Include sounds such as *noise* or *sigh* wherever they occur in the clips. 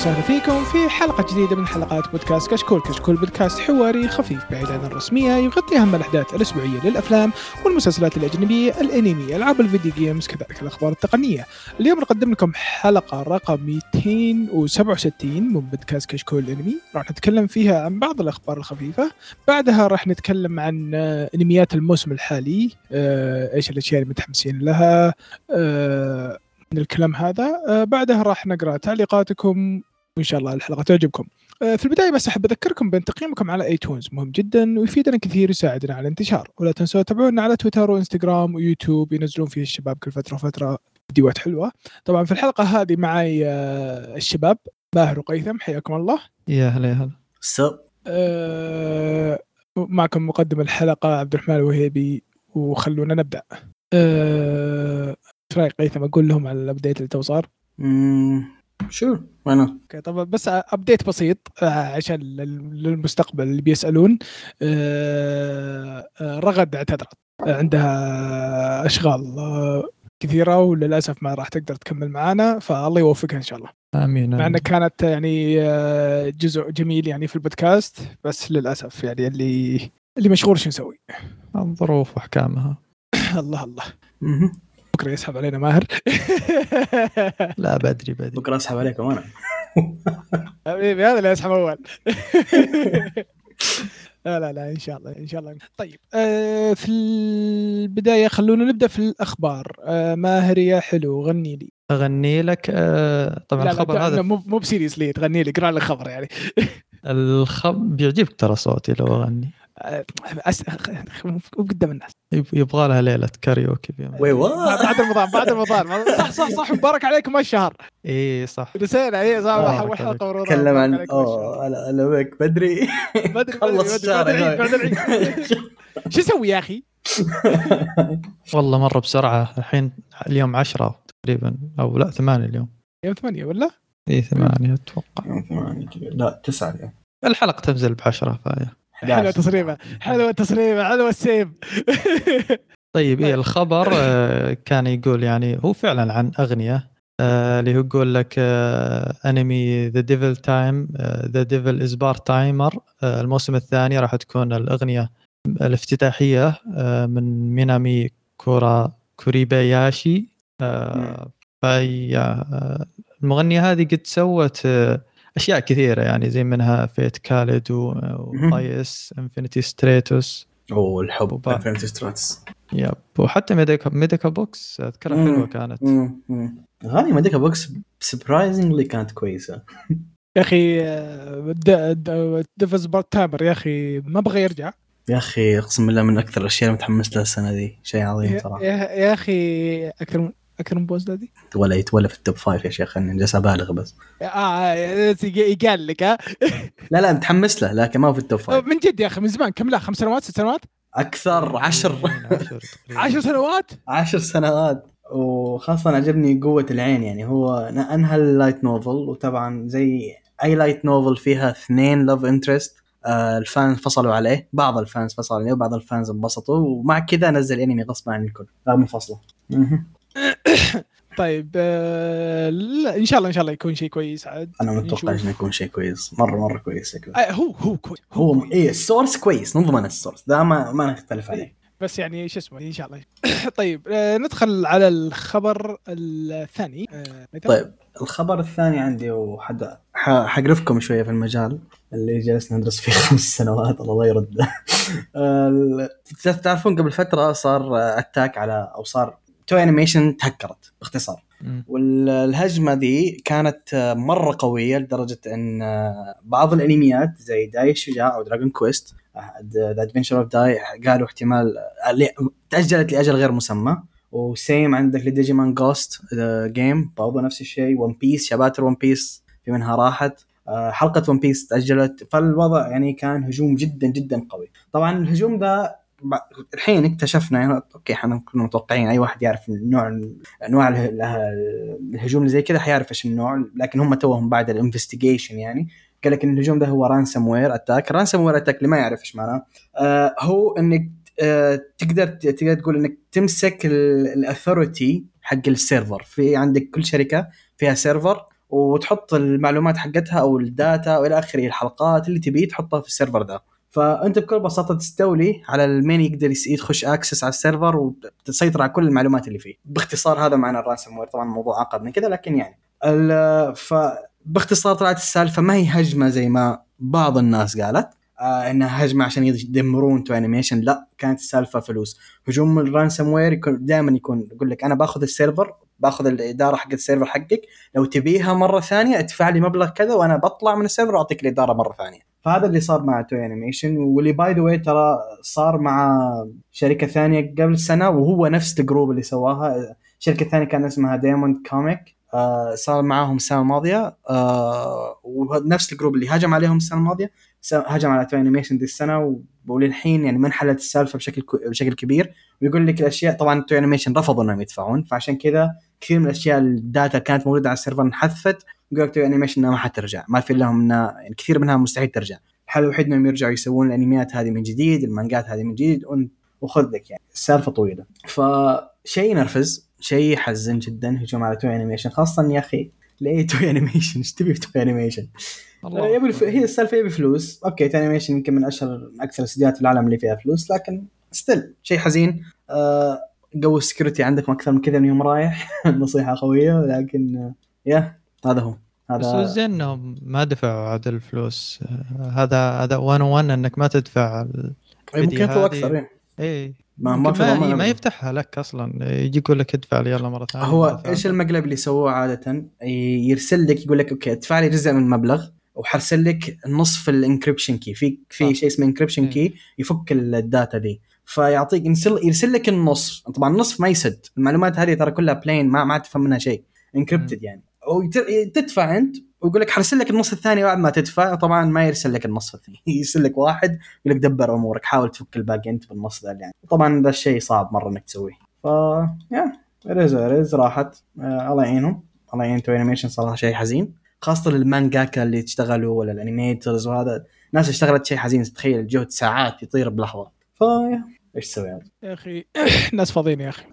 هلا وسهلا فيكم في حلقة جديدة من حلقات بودكاست كشكول، كشكول بودكاست حواري خفيف بعيد عن الرسمية يغطي أهم الأحداث الأسبوعية للأفلام والمسلسلات الأجنبية، الأنمي، ألعاب الفيديو جيمز، كذلك الأخبار التقنية. اليوم نقدم لكم حلقة رقم 267 من بودكاست كشكول الأنمي، راح نتكلم فيها عن بعض الأخبار الخفيفة، بعدها راح نتكلم عن أنميات الموسم الحالي، آه، إيش الأشياء اللي متحمسين لها، آه، من الكلام هذا. آه، بعدها راح نقرأ تعليقاتكم وإن شاء الله الحلقة تعجبكم. آه، في البداية بس أحب أذكركم بأن تقييمكم على iTunes مهم جدا ويفيدنا كثير ويساعدنا على الانتشار. ولا تنسوا تتابعونا على تويتر وإنستغرام ويوتيوب ينزلون فيه الشباب كل فترة وفترة فيديوهات حلوة. طبعا في الحلقة هذه معي آه، الشباب باهر وقيثم حياكم الله. يا هلا يا هلا. so معكم مقدم الحلقة عبد الرحمن الوهيبي وخلونا نبدأ. آه، إيش رايك قيثم أقول لهم على ال update اللي تو صار. شو وأنا okay طبعا بس update بسيط عشان لل- للمستقبل اللي بيسألون. رغد اعتذرت. عندها أشغال كثيرة وللأسف ما راح تقدر تكمل معانا فالله يوفقها إن شاء الله. آمين مع انها. كانت يعني جزء جميل يعني في البودكاست بس للأسف يعني اللي اللي مشغول شو نسوي؟ الظروف واحكامها *coughs* الله الله. بكرة يسحب علينا ماهر. *laughs* لا بدري بدري. بكرة أسحب عليكم أنا *laughs* حبيبي هذا اللي يسحب أول. *laughs* لا لا لا إن شاء الله إن شاء الله. طيب آه في البداية خلونا نبدأ في الأخبار. آه ماهر يا حلو غني لي. أغني لك آه، طبعا لا الخبر لا هذا مو مو ب seriously تغني لي اقرأ لي الخبر يعني. الخبر بيعجبك ترى صوتي لو أغني. قدام الناس. يب- يبغى لها ليلة كاريوكي في وي بعد رمضان بعد رمضان. صح صح صح مبارك عليكم الشهر. إي صح. نسينا إي صح. حلقه عليك. ورمضان تكلم عن. أوه بك بدري. بدري خلص الشهر بعد العيد بعد العيد شو أسوي يا أخي؟ والله مرة بسرعة. الحين اليوم عشرة تقريبا أو لا ثمانية اليوم. يوم ثمانية ولا؟ إي ثمانية أتوقع. لا تسعة اليوم. الحلقة تنزل بعشرة فايه حلوة تصريفة حلوة تصريفة حلوة السيف. *laughs* طيب. إيه الخبر آه، كان يقول يعني هو فعلا عن أغنية آه، اللي هو يقول لك انمي The Devil time The Devil is a Part-Timer الموسم الثاني راح تكون الأغنية الافتتاحية آه، من مينامي كورا كوريباياشي فهي المغنية هذه قد سوت أشياء كثيرة يعني زي منها فيت كاليد وبايس انفينيتي ستريتوس أوه الحب وبعد. انفينيتي ستراتس يب. وحتى ميديكا ميديكا بوكس أذكرها مم. حلوة كانت. اغاني مديكا بوكس سربرايزنجلي كانت كويسة. يا أخي Devil's Part-Timer يا أخي ما بغى يرجع. يا أخي أقسم بالله من أكثر الأشياء اللي متحمس لها السنة دي. شيء عظيم صراحة. يا, يا أخي أكثر من بوز دي؟ ولا يتولى في ال top five يا شيخ أنا جالس أبالغ بس. آه يقال لك ها لا لا متحمس له لكن ما هو في ال top five من جد يا أخي من زمان كم لا خمس سنوات ست سنوات؟ أكثر عشر. *laughs* عشر سنوات؟ عشر سنوات. وخاصة عجبني قوة العين يعني هو أنهى ال light novel وطبعا زي أي light novel فيها اثنين love interest ال fans فصلوا عليه بعض ال fans فصلوا عليه وبعض ال fans انبسطوا ومع كذا نزل انمي غصب عن الكل رغم فصله. *coughs* طيب آه لا إن شاء الله إن شاء الله يكون شيء كويس عاد. أنا متوقع. إنه يكون شيء كويس. مرة مرة كويس شكله. آه هو هو كويس هو كويس. إيه ال source كويس. نضمن ال source. ده ما ما نختلف عليه. بس يعني شو اسمه إن شاء الله. *coughs* طيب آه ندخل على الخبر الثاني. آه؟ طيب الخبر الثاني عندي وحد حقرفكم شوية في المجال. اللي جلسنا ندرس فيه *laughs* خمس سنوات الله يرد. *laughs* تعرفون قبل فترة صار attack على أو صار Toei Animation تهكرت باختصار. والهجمة دي كانت مرة قوية لدرجة إن بعض الانميات زي داي الشجاع أو Dragon Quest the adventure of Dai قالوا احتمال تأجلت لأجل غير مسمى. وسيم عندك ل Digimon Ghost Game برضه نفس الشيء One Piece chapter One Piece في منها راحت. آه، حلقة One Piece تأجلت فالوضع يعني كان هجوم جدا جدا قوي. طبعا الهجوم ب- الحين اكتشفنا يعني okay إحنا كنا متوقعين أي واحد يعرف النوع أنواع اله- اله- الهجوم اللي زي كذا حيعرف إيش النوع لكن هم توهم بعد ال investigation يعني. قال لك إن الهجوم ده هو ransomware attack ransomware attack اللي ما يعرف إيش معناه. آه هو إنك آه تقدر تقدر تقول إنك تمسك ال authority حق ال server. في عندك كل شركة فيها server وتحط المعلومات حقتها أو ال data والى آخره الحلقات اللي تبيه تحطها في ال server ده. فأنت بكل بساطة تستولي على ال main يقدر يخش access على ال server وتسيطر على كل المعلومات اللي فيه. باختصار هذا معنى ال ransomware طبعا الموضوع اعقد من كذا لكن يعني. ال- فباختصار طلعت السالفة ما هي هجمة زي ما بعض الناس قالت آه إنها هجمة عشان يدمرون Toei Animation لا كانت السالفة فلوس. هجوم ال ransomware يكون دائما يكون يقول لك أنا باخذ ال server باخذ الإدارة حق ال server حقك لو تبيها مرة ثانية ادفع لي مبلغ كذا وأنا بطلع من ال server وأعطيك الإدارة مرة ثانية. فهذا اللي صار مع Toei Animation واللي by the way ترى صار مع شركة ثانية قبل سنة وهو نفس ال group اللي سواها. شركة ثانية كان اسمها Diamond Comic آه صار معاهم السنة الماضية. آه ونفس ال group اللي هاجم عليهم السنة الماضية. هاجم على Toei Animation دي السنة وللحين يعني ما انحلت السالفة بشكل بشكل كبير. ويقول لك الأشياء طبعا Toei Animation رفضوا إنهم يدفعون فعشان كذا كثير من الأشياء ال data كانت موجودة على ال server انحذفت. وقالوا Toei Animation ما حترجع. ما في لهم انها يعني كثير منها مستحيل ترجع. الحل الوحيد إنهم يرجعوا يسوون الانميات هذه من جديد المانجات هذه من جديد وخذ لك يعني. السالفة طويلة. فشيء ينرفز شيء يحزن جدا. هجوم على Toei Animation خاصة يا أخي ليه Toei Animation إيش تبي في Toei Animation يبي. هي السالفة يبي فلوس. okay Toei Animation يمكن من أشهر أكثر الاستديوهات في العالم اللي فيها فلوس لكن still شيء حزين. آه قوي ال security عندكم أكثر من كذا من يوم رايح. *laughs* نصيحة قوية لكن آه يا هذا هو. بس هو هذا زين انهم ما دفعوا عاد الفلوس هذا هذا 101 إنك ما تدفع يطلبوا هذه- أكثر إيه. اي ما ما ما, في ما, ما. يفتحها لك أصلا. يجي يقول لك ادفع لي يلا مرة ثانية هو. إيش المقلب اللي سووه عادة؟ ي- يرسل لك يقول لك okay ادفع لي جزء من المبلغ وحرسل لك نصف ال encryption key في في. شيء اسمه encryption إيه. key يفك ال data دي. فيعطيك يرسل يرسل لك النص طبعا النصف ما يسد. المعلومات هذه ترى كلها بلين ما ما تفهم منها شيء. encrypted يعني. وتدفع انت ويقول لك حرسل لك النص الثاني بعد ما تدفع. طبعا ما يرسل لك النص الثاني *laughs* يرسل لك واحد يقول لك دبر أمورك حاول تفك الباقي انت بالنص ذا يعني طبعا ذا الشيء صعب مرة إنك تسويه. ف يا ريز ريز راحت. آه الله يعينهم. الله يعين تو انيميشن صراحة شيء حزين. خاصة للمانجاكا اللي تشتغلوا ولا الانيميترز وهذا ناس اشتغلت شيء حزين تخيل جهد ساعات يطير بلحظه ف إيش تسوي هذا؟ يا أخي *clears throat* ناس فاضيين يا أخي.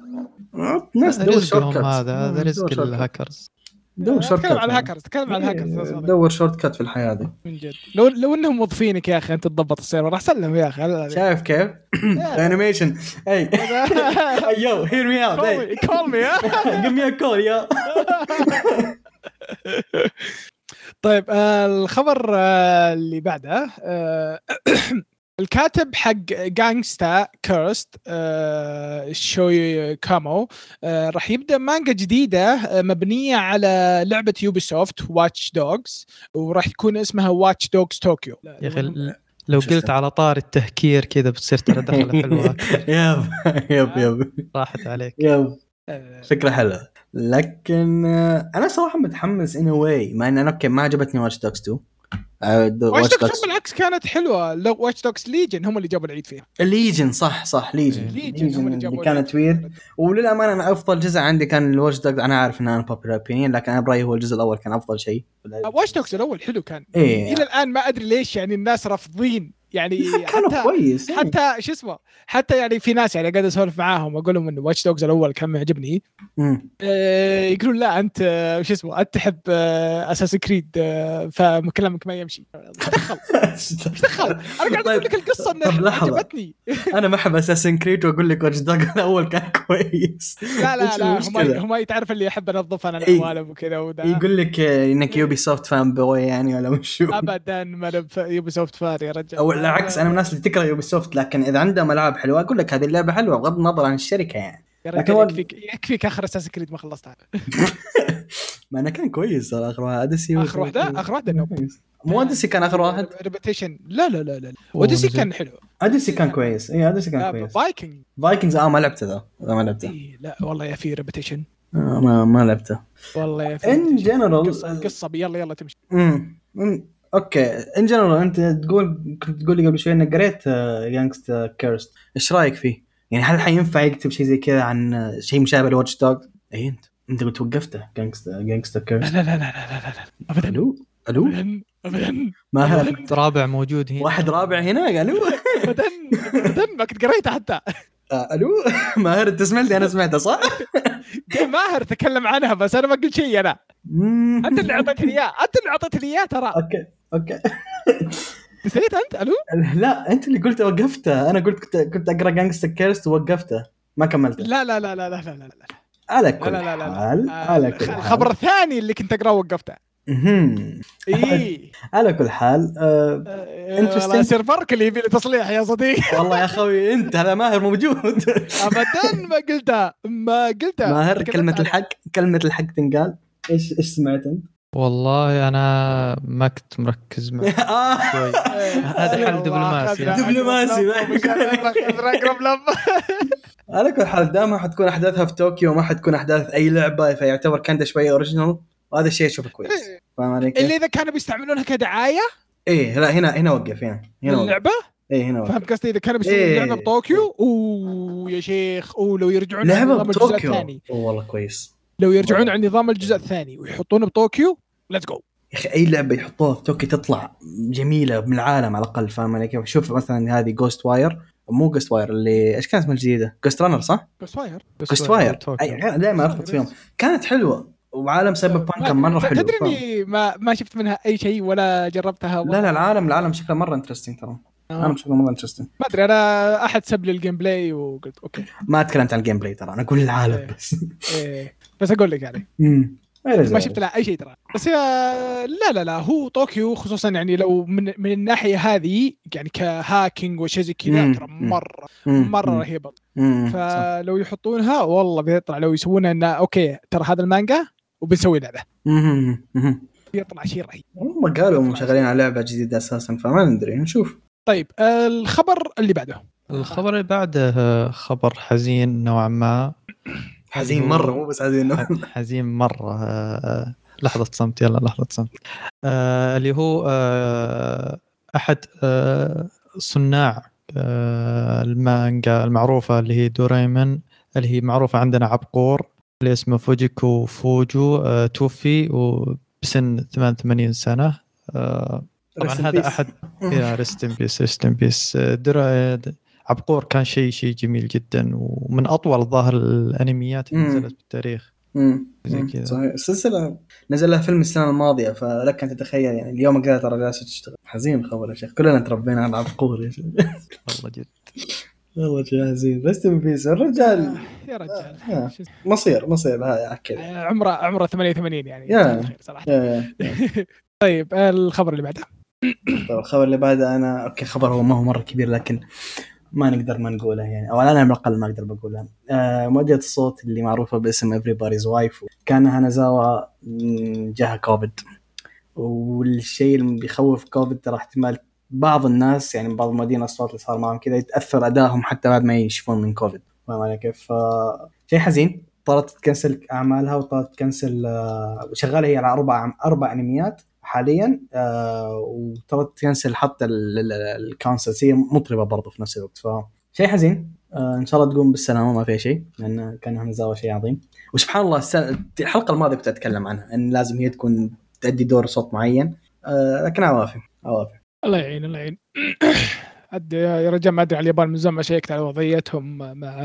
ناس تدور شورت هذا هذا رزق الهاكرز دور شورت تكلم كات على الهاكرز تكلم على الهاكرز ناس فاضيين. دور شورت كات في الحياة دي. من جد. لو لو إنهم موظفينك يا أخي أنت تضبط السيرفر. راح سلم يا أخي شايف كيف؟ انيميشن اي يو هير مي اوت Call me- call me. ها؟ جيف مي كول يا طيب آه الخبر آه اللي بعده الكاتب حق جانجستا كيرست آه شوي كامو آه راح يبدأ مانجا جديدة آه مبنية على لعبة يوبي سوفت واتش دوجز وراح يكون اسمها واتش دوجز طوكيو يا أخي لو قلت؟ على طار التهكير كذا بتصير ترى دخله حلوة. *laughs* يب يب yep. راحت عليك. يب. فكرة حلوة. لكن أنا صراحة متحمس anyway مع إن أنا okay ما عجبتني Watch Dogs 2 Watch Dogs بالعكس كانت حلوة. لو Watch Dogs Legion هم اللي جابوا العيد فيها. Legion صح صح Legion Legion هم اللي جابوا كانت weird وللأمانة أنا أفضل جزء عندي كان ال Watch Dogs أنا عارف إنه unpopular opinion لكن أنا برأيي هو الجزء الأول كان أفضل شيء. Watch Dogs الأول حلو كان. إيه. إلى الآن ما أدري ليش يعني الناس رافضين يعني حتى كويس إيه. حتى شو اسمه حتى يعني في ناس يعني قاعد أسولف معاهم أقول لهم انه Watch Dogs الأول كان معجبني. آه، يقولون لا أنت شو اسمه أنت تحب Assassin's Creed فكلامك ما يمشي. دخل؟ إيش دخل؟ أنا قاعد أقول لك القصة انها لحظة. عجبتني. أنا ما أحب Assassin's Creed وأقول لك Watch Dogs الأول كان كويس. لا لا لا هم تعرف اللي احب أنظف أنا. العوالم وكذا وذا. يقول لك إنك Ubisoft fanboy يعني ولا مش ابدا ما أنا Ubisoft fan يا رجال. أو العكس أنا من الناس اللي تكره Ubisoft لكن إذا عندهم ألعاب حلوة أقول لك هذه اللعبة حلوة بغض النظر عن الشركة يعني. لكن يكفيك يكفيك آخر Assassin's Creed ما خلصتها. *laughs* ما أنا كان كويس آخر واحد. Odyssey آخر واحدة؟ آخر واحدة مو Odyssey كان آخر واحد؟ repetition لا لا لا لا زين. كان حلو. Odyssey كان كويس. اي Odyssey كان كويس. فايكنج فايكنجز آه ما لعبته ذا. لا ما لعبته. إيه لا والله يا في ريبيتيشن آه ما ما لعبته. والله يا في ان. جنرال قصه يلا يلا تمشي. امم أوكي. إن جنرال أنت تقول كنت تقول لي قبل شوي إنك قريت يانجست كيرست إيش رأيك فيه؟ يعني هل حينفع يكتب شيء زي كذا عن آه، شيء مشابه لواتش دوج؟ اي أنت أنت قلت وقفته جانجستا جانجستا لا كيرست لا لا لا لا لا لا. ابدا. ألو؟ ألو؟ ابدا ابدا. ماهر رابع موجود هنا. واحد رابع هنا؟ ألو ابدا ابدا. ما كنت قريتها حتى. آه، ألو؟ *laughs* ماهر انت سمعتني أنا سمعته صح؟ *laughs* ماهر تكلم عنها بس أنا ما قلت شيء أنا. أنت اللي أعطيتني إياه أنت اللي أعطيتني إياه ترى. okay. okay. *laughs* نسيت أنت؟ ألو؟ لا أنت اللي قلت وقفته. أنا قلت كنت كنت أقرأ Gangsta Cursed ووقفته. ما كملته. لا لا لا لا لا لا لا على كل لا لا لا. حال آه، على كل حال. الخبر الثاني اللي كنت أقرأه وقفته. اي *laughs* على كل حال interesting server ك اللي يبي تصليح يا صديقي. *laughs* والله يا خوي أنت هذا ماهر موجود. ابدا ما قلتها ما قلتها. ماهر كلمة الحق كلمة الحق تنقال. إيش إيش سمعت أنت؟ والله أنا ما كنت مركز معك *laughs* آه. شوي. هذا حل دبلوماسي. دبلوماسي. أقرب على كل حال دامها حتكون أحداثها في طوكيو وما حتكون أحداث أي لعبة فيعتبر kinda شوية original وهذا الشيء أشوفه كويس. فاهم علي كيف؟ اللي إذا كانوا بيستعملونها كدعاية؟ إيه لا هنا هنا وقف هنا هنا وقف. اللعبه إيه هنا وقف. فهمت قصدي؟ إذا كانوا بيسوون إيه. لعبة بطوكيو أوه يا شيخ أوه لو يرجعون لعبة نظام الجزء بطوكيو الثاني. أوه والله كويس. لو يرجعون عن نظام الجزء الثاني ويحطونه بطوكيو let's go يا أخي أي لعبة يحطوها في طوكيو تطلع جميلة من العالم على الأقل فاهم علي كيف؟ شوف مثلا هذه Ghostwire مو Ghostwire اللي إيش كانت اسمها الجديدة؟ Ghostrunner صح؟ بس فاير Ghostwire أي دائما أربط فيهم. كانت حلوة وعالم cyberpunk كان مرة حلو تدري؟ إني ما ما شفت منها أي شيء ولا جربتها لا لا العالم العالم شكله مرة interesting ترى. العالم شكله مرة interesting ما أدري أنا أحد سب لي ال gameplay وقلت okay. ما تكلمت عن ال gameplay ترى أنا أقول العالم إيه. بس. إيه. بس أقول لك يعني. امم ما شفت لها أي شيء ترى بس يا لا لا لا هو طوكيو خصوصا يعني لو من من الناحية هذه يعني ك hacking وشيء زي كذا. ترى. مره. مرة. رهيبة. فلو يحطونها والله بيطلع لو يسوونها إنه أوكي ترى هذا المانجا وبنسوي لعبة. بيطلع شيء رهيب هم قالوا هم شغالين على لعبة جديدة أساسا فما ندري نشوف طيب الخبر اللي بعده الخبر اللي بعده خبر حزين نوعا ما حزين مرة مو بس حزين حزين مرة. آه، لحظة صمت يلا لحظة صمت. آه، اللي هو آه، أحد آه، صناع آه، المانجا المعروفة اللي هي دورايمون اللي هي معروفة عندنا عبقور اللي اسمه فوجيكو فوجو آه، توفي وبسن 88 سنة. آه، طبعا هذا. أحد. يا rest in peace rest in peace عبقور كان شيء شيء جميل جدا ومن أطول ظاهر الأنميات اللي. نزلت بالتاريخ. زي. كذا. صحيح السلسلة نزل لها فيلم السنة الماضية فلك أن تتخيل يعني اليوم قاعد ترى جالسه تشتغل حزين الخبر يا شيخ كلنا تربينا على عبقور يا شيخ والله جد والله شيء حزين in peace الرجال يا رجال آه. اسمه؟ مصير مصير هاي كذا آه، عمره عمره 88 يعني يا. صراحة يا- يا. *laughs* طيب الخبر اللي بعده طيب الخبر اللي بعده أنا okay خبر هو ما هو مرة كبير لكن ما نقدر ما نقوله يعني. أو أنا الأقل ما أقدر بقولها آه مؤدية الصوت اللي معروفة باسم everybody's wife كانا هانازاوا جاها كوفيد والشيء اللي بيخوف كوفيد ترى احتمال بعض الناس يعني بعض مؤدين الاصوات اللي صار معهم كذا يتأثر أدائهم حتى بعد ما يشوفون من كوفيد فاهم علي كيف؟ شيء حزين. اضطرت تكنسل أعمالها واضطرت تكنسل آه، شغالة هي على أربع أربع أنميات. حاليا آه وترى تكنسل حتى ال concerts هي مطربة برضه في نفس الوقت ف شيء حزين. آه إن شاء الله تقوم بالسلامة ما فيها شيء لأن كانا هانازاوا شيء عظيم. وسبحان الله السنة الحلقة الماضية كنت أتكلم عنها إن لازم هي تكون تأدي دور صوت معين. آه لكن عوافي عوافي الله يعين الله يعين. *coughs* يا رجال ما أدري على اليابان من زمان ما شيكت على وضعيتهم مع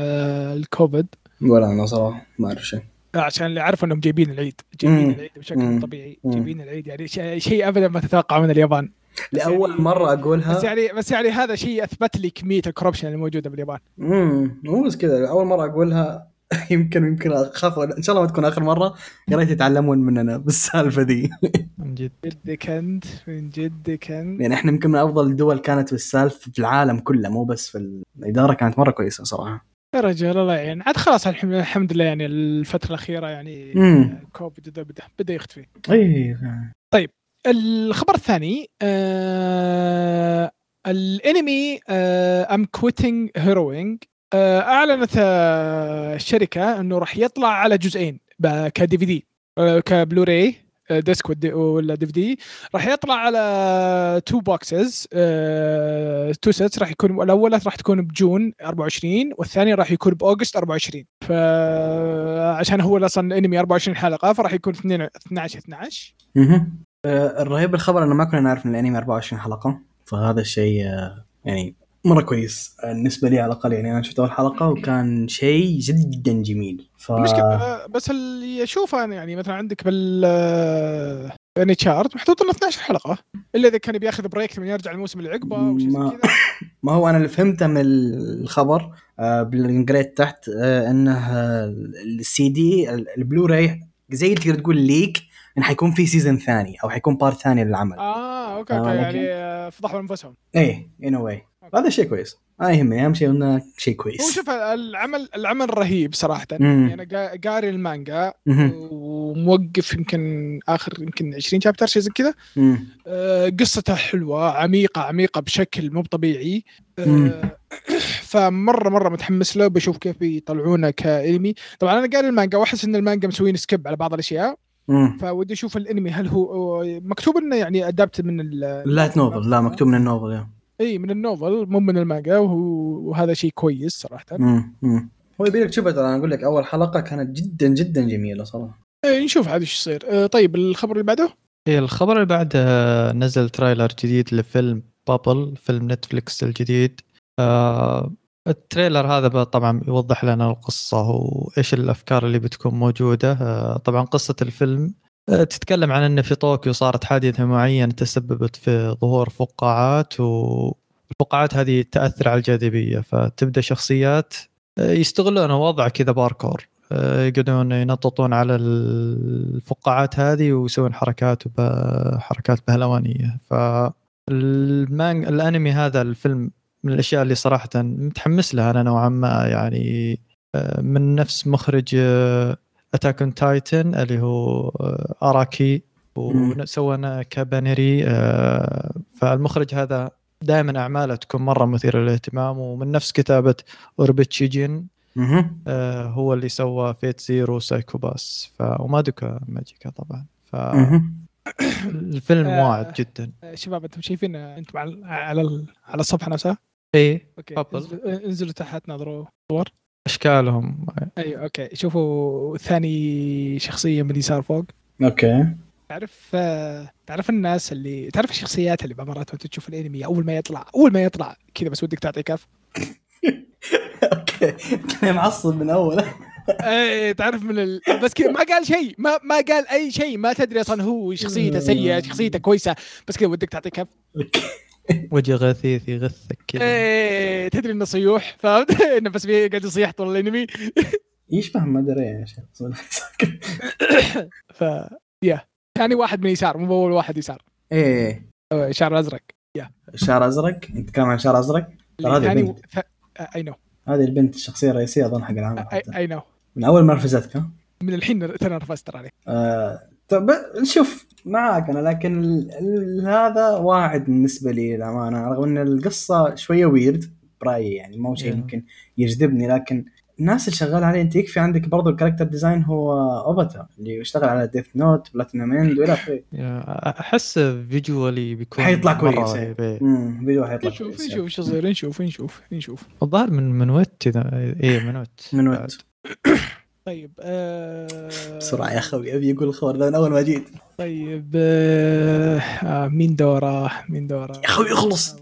الكوفيد. ولا أنا صراحة ما أعرف شيء. عشان اللي اعرف انهم جايبين العيد جايبين. العيد بشكل مم. طبيعي. جايبين العيد يعني شيء شيء ابدا ما تتوقع من اليابان. بس لأول يعني- مرة أقولها. بس يعني بس يعني هذا شيء أثبت لي كمية ال corruption الموجوده باليابان. امم مو بس كذا اول مرة أقولها *laughs* يمكن يمكن أخاف إن شاء الله ما تكون آخر مرة. يا ريت يتعلمون مننا بالسالفة ذي من جد. جدك أنت من جدك أنت. يعني إحنا يمكن من أفضل الدول كانت بالسالفه في العالم كله مو بس في الإدارة كانت مرة كويسة صراحة. يا رجال الله يعين. عاد خلاص الحمد لله يعني الفترة الأخيرة يعني مم. كوفيد بدا بدا, بدا يختفي. أي الخبر الثاني آه الانمي I'm Quitting Heroing أعلنت آه الشركة إنه راح يطلع على جزئين ك DVD ك Blu-ray آه، disc ودي- ولا DVD راح يطلع على two boxes two sets راح يكون الاولى راح تكون ب June 24 والثاني راح يكون ب August 24 فعشان هو أصلا انمي 24 حلقة فراح يكون 2 12 12 مهم. آه، الرهيب بالخبر إنه ما كنا نعرف إن الأنمي 24 حلقة فهذا الشيء آه، يعني مرة كويس. بالنسبة لي على الأقل يعني أنا شفت أول حلقة وكان شيء جدا جميل. ف المشكلة بس اللي أشوفه أنا يعني مثلا عندك بال يعني chart محطوط إنه 12 حلقة. إلا إذا كان بياخذ break ثم يرجع الموسم اللي عقبه ما- كذا. *laughs* ما هو أنا اللي فهمته من الخبر آه، بالانجريد تحت آه، إنه ال CD ال Blu-ray زي تقدر تقول leak انه حيكون في season ثاني أو حيكون part ثاني للعمل. آه okay آه، okay لكن- يعني آه، فضحوا أنفسهم. إيه anyway هذا شيء كويس ما يهمني أهم شيء إنه شيء هو كويس شوف العمل العمل رهيب صراحة مم. يعني أنا قا- قاري المانجا. وموقف يمكن آخر يمكن 20 chapter شيء زي كذا. آه، قصته حلوة عميقة عميقة بشكل مو طبيعي. آه، *coughs* فمرة مرة متحمس له بشوف كيف بيطلعونه كأنمي طبعا أنا قاري المانجا وأحس إن المانجا مسوين skip على بعض الأشياء. فودي أشوف الأنمي هل هو مكتوب إنه يعني adapt من ال light novel لا مكتوب من ال novel يا. إي من ال novel مو من المانجا وهو وهذا شيء كويس صراحة. مم. مم. هو يبي لك تشوفها ترى أنا أقول لك أول حلقة كانت جدا جدا جميلة صراحة. إيه نشوف عاد إيش يصير. طيب الخبر اللي بعده؟ إيه الخبر اللي بعده نزل trailer جديد لفيلم بابل فيلم نتفليكس الجديد. آه ال trailer هذا طبعا يوضح لنا القصة وإيش الأفكار اللي بتكون موجودة. آه طبعا قصة الفيلم تتكلم عن أن في طوكيو صارت حادثة معينة تسببت في ظهور فقاعات والفقاعات هذه تأثر على الجاذبية. فتبدأ شخصيات آه، يستغلون وضع كذا باركور آه، يقعدون ينططون على الفقاعات هذه ويسوون حركات حركات بهلوانية. ف الأنمي هذا الفيلم من الأشياء اللي صراحة متحمس لها أنا نوعا ما يعني من نفس مخرج Attack on Titan اللي هو آه، أراكي وسوى كابانيري آه، فالمخرج هذا دائما أعماله تكون مرة مثيرة للاهتمام ومن نفس كتابة أوروبتشي جين. آه، هو اللي سوى Fate Zero Psycho-Pass ف... ومادوكا ماجيكا طبعا مهم. *clears throat* فالفيلم آه. واعد جدا شباب أنتم شايفين أنتم على على ال- على الصفحة نفسها اي okay. انزلوا تحت نظروا أشكالهم. أيوه okay. شوفوا ثاني شخصية من اليسار فوق. okay. تعرف تعرف الناس اللي تعرف الشخصيات اللي بمرات وأنت تشوف الأنمي أول ما يطلع أول ما يطلع كذا بس ودك تعطي كف؟ *laughs* okay. كان معصب من أول. *laughs* إيه تعرف من ال... بس كذا ما قال شيء ما ما قال أي شيء ما تدري أصلا هو شخصيته سيئة شخصيته كويسة بس كذا ودك تعطي كف. وجه غثيث يغثك كذا. إيه تدري إنه صيوح فهمت؟ *laughs* إنه بس قاعد يصيح طول الانمي. يشبه ما أدري يا شيخ *laughs* ف يا. ثاني واحد من يسار مو اول واحد يسار. إيه. شعر أزرق. شعر أزرق؟ انت تتكلم عن شعر أزرق؟ ترى هذه البنت. اي نو هذه البنت الشخصية الرئيسية أظن حق العمل. اي نو من أول ما رفزتك ها؟ من الحين ترى رفست ترى عليه. آه، طب شوف معك أنا لكن ال- ال- هذا واعد بالنسبة لي للأمانة رغم إن القصة شوية weird برأيي يعني مو شيء Yeah. ممكن يجذبني لكن الناس اللي شغال عليه أنت يكفي عندك برضو ال character design هو اوباتا اللي يشتغل على Death Note Platinum End وإلى آخره أحس visually بيكون حيطلع كويس رهيب، إيه. إيه. امم حيطلع نشوف كويس نشوف شو يصير نشوف نشوف نشوف الظاهر من من Wit اذا إيه من Wit من بعد. وقت *coughs* طيب آه بسرعة يا أخوي أبي أقول الخبر ذا من أول ما جيت. طيب آه آه مين دوره؟ مين دوره؟ يا أخوي اخلص.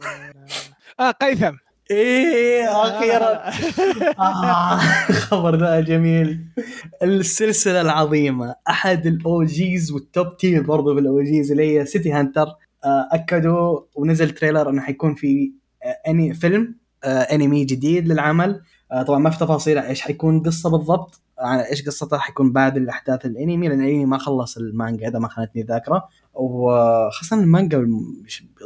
آه قيثم. إيه أخيرا *laughs* آه، الخبر ذا جميل. السلسلة العظيمة أحد ال OGs وال top tier برضو في ال OGs اللي هي City Hunter آه، أكدوا ونزل trailer إنه حيكون في آه، أني فيلم آه، أنمي جديد للعمل. آه، طبعا ما في تفاصيل إيش حيكون قصة بالضبط. عن إيش قصته حيكون بعد الأحداث؟ الانمي لأن الانمي ما خلص المانجا اذا ما خانتني الذاكره وخاصة المانجا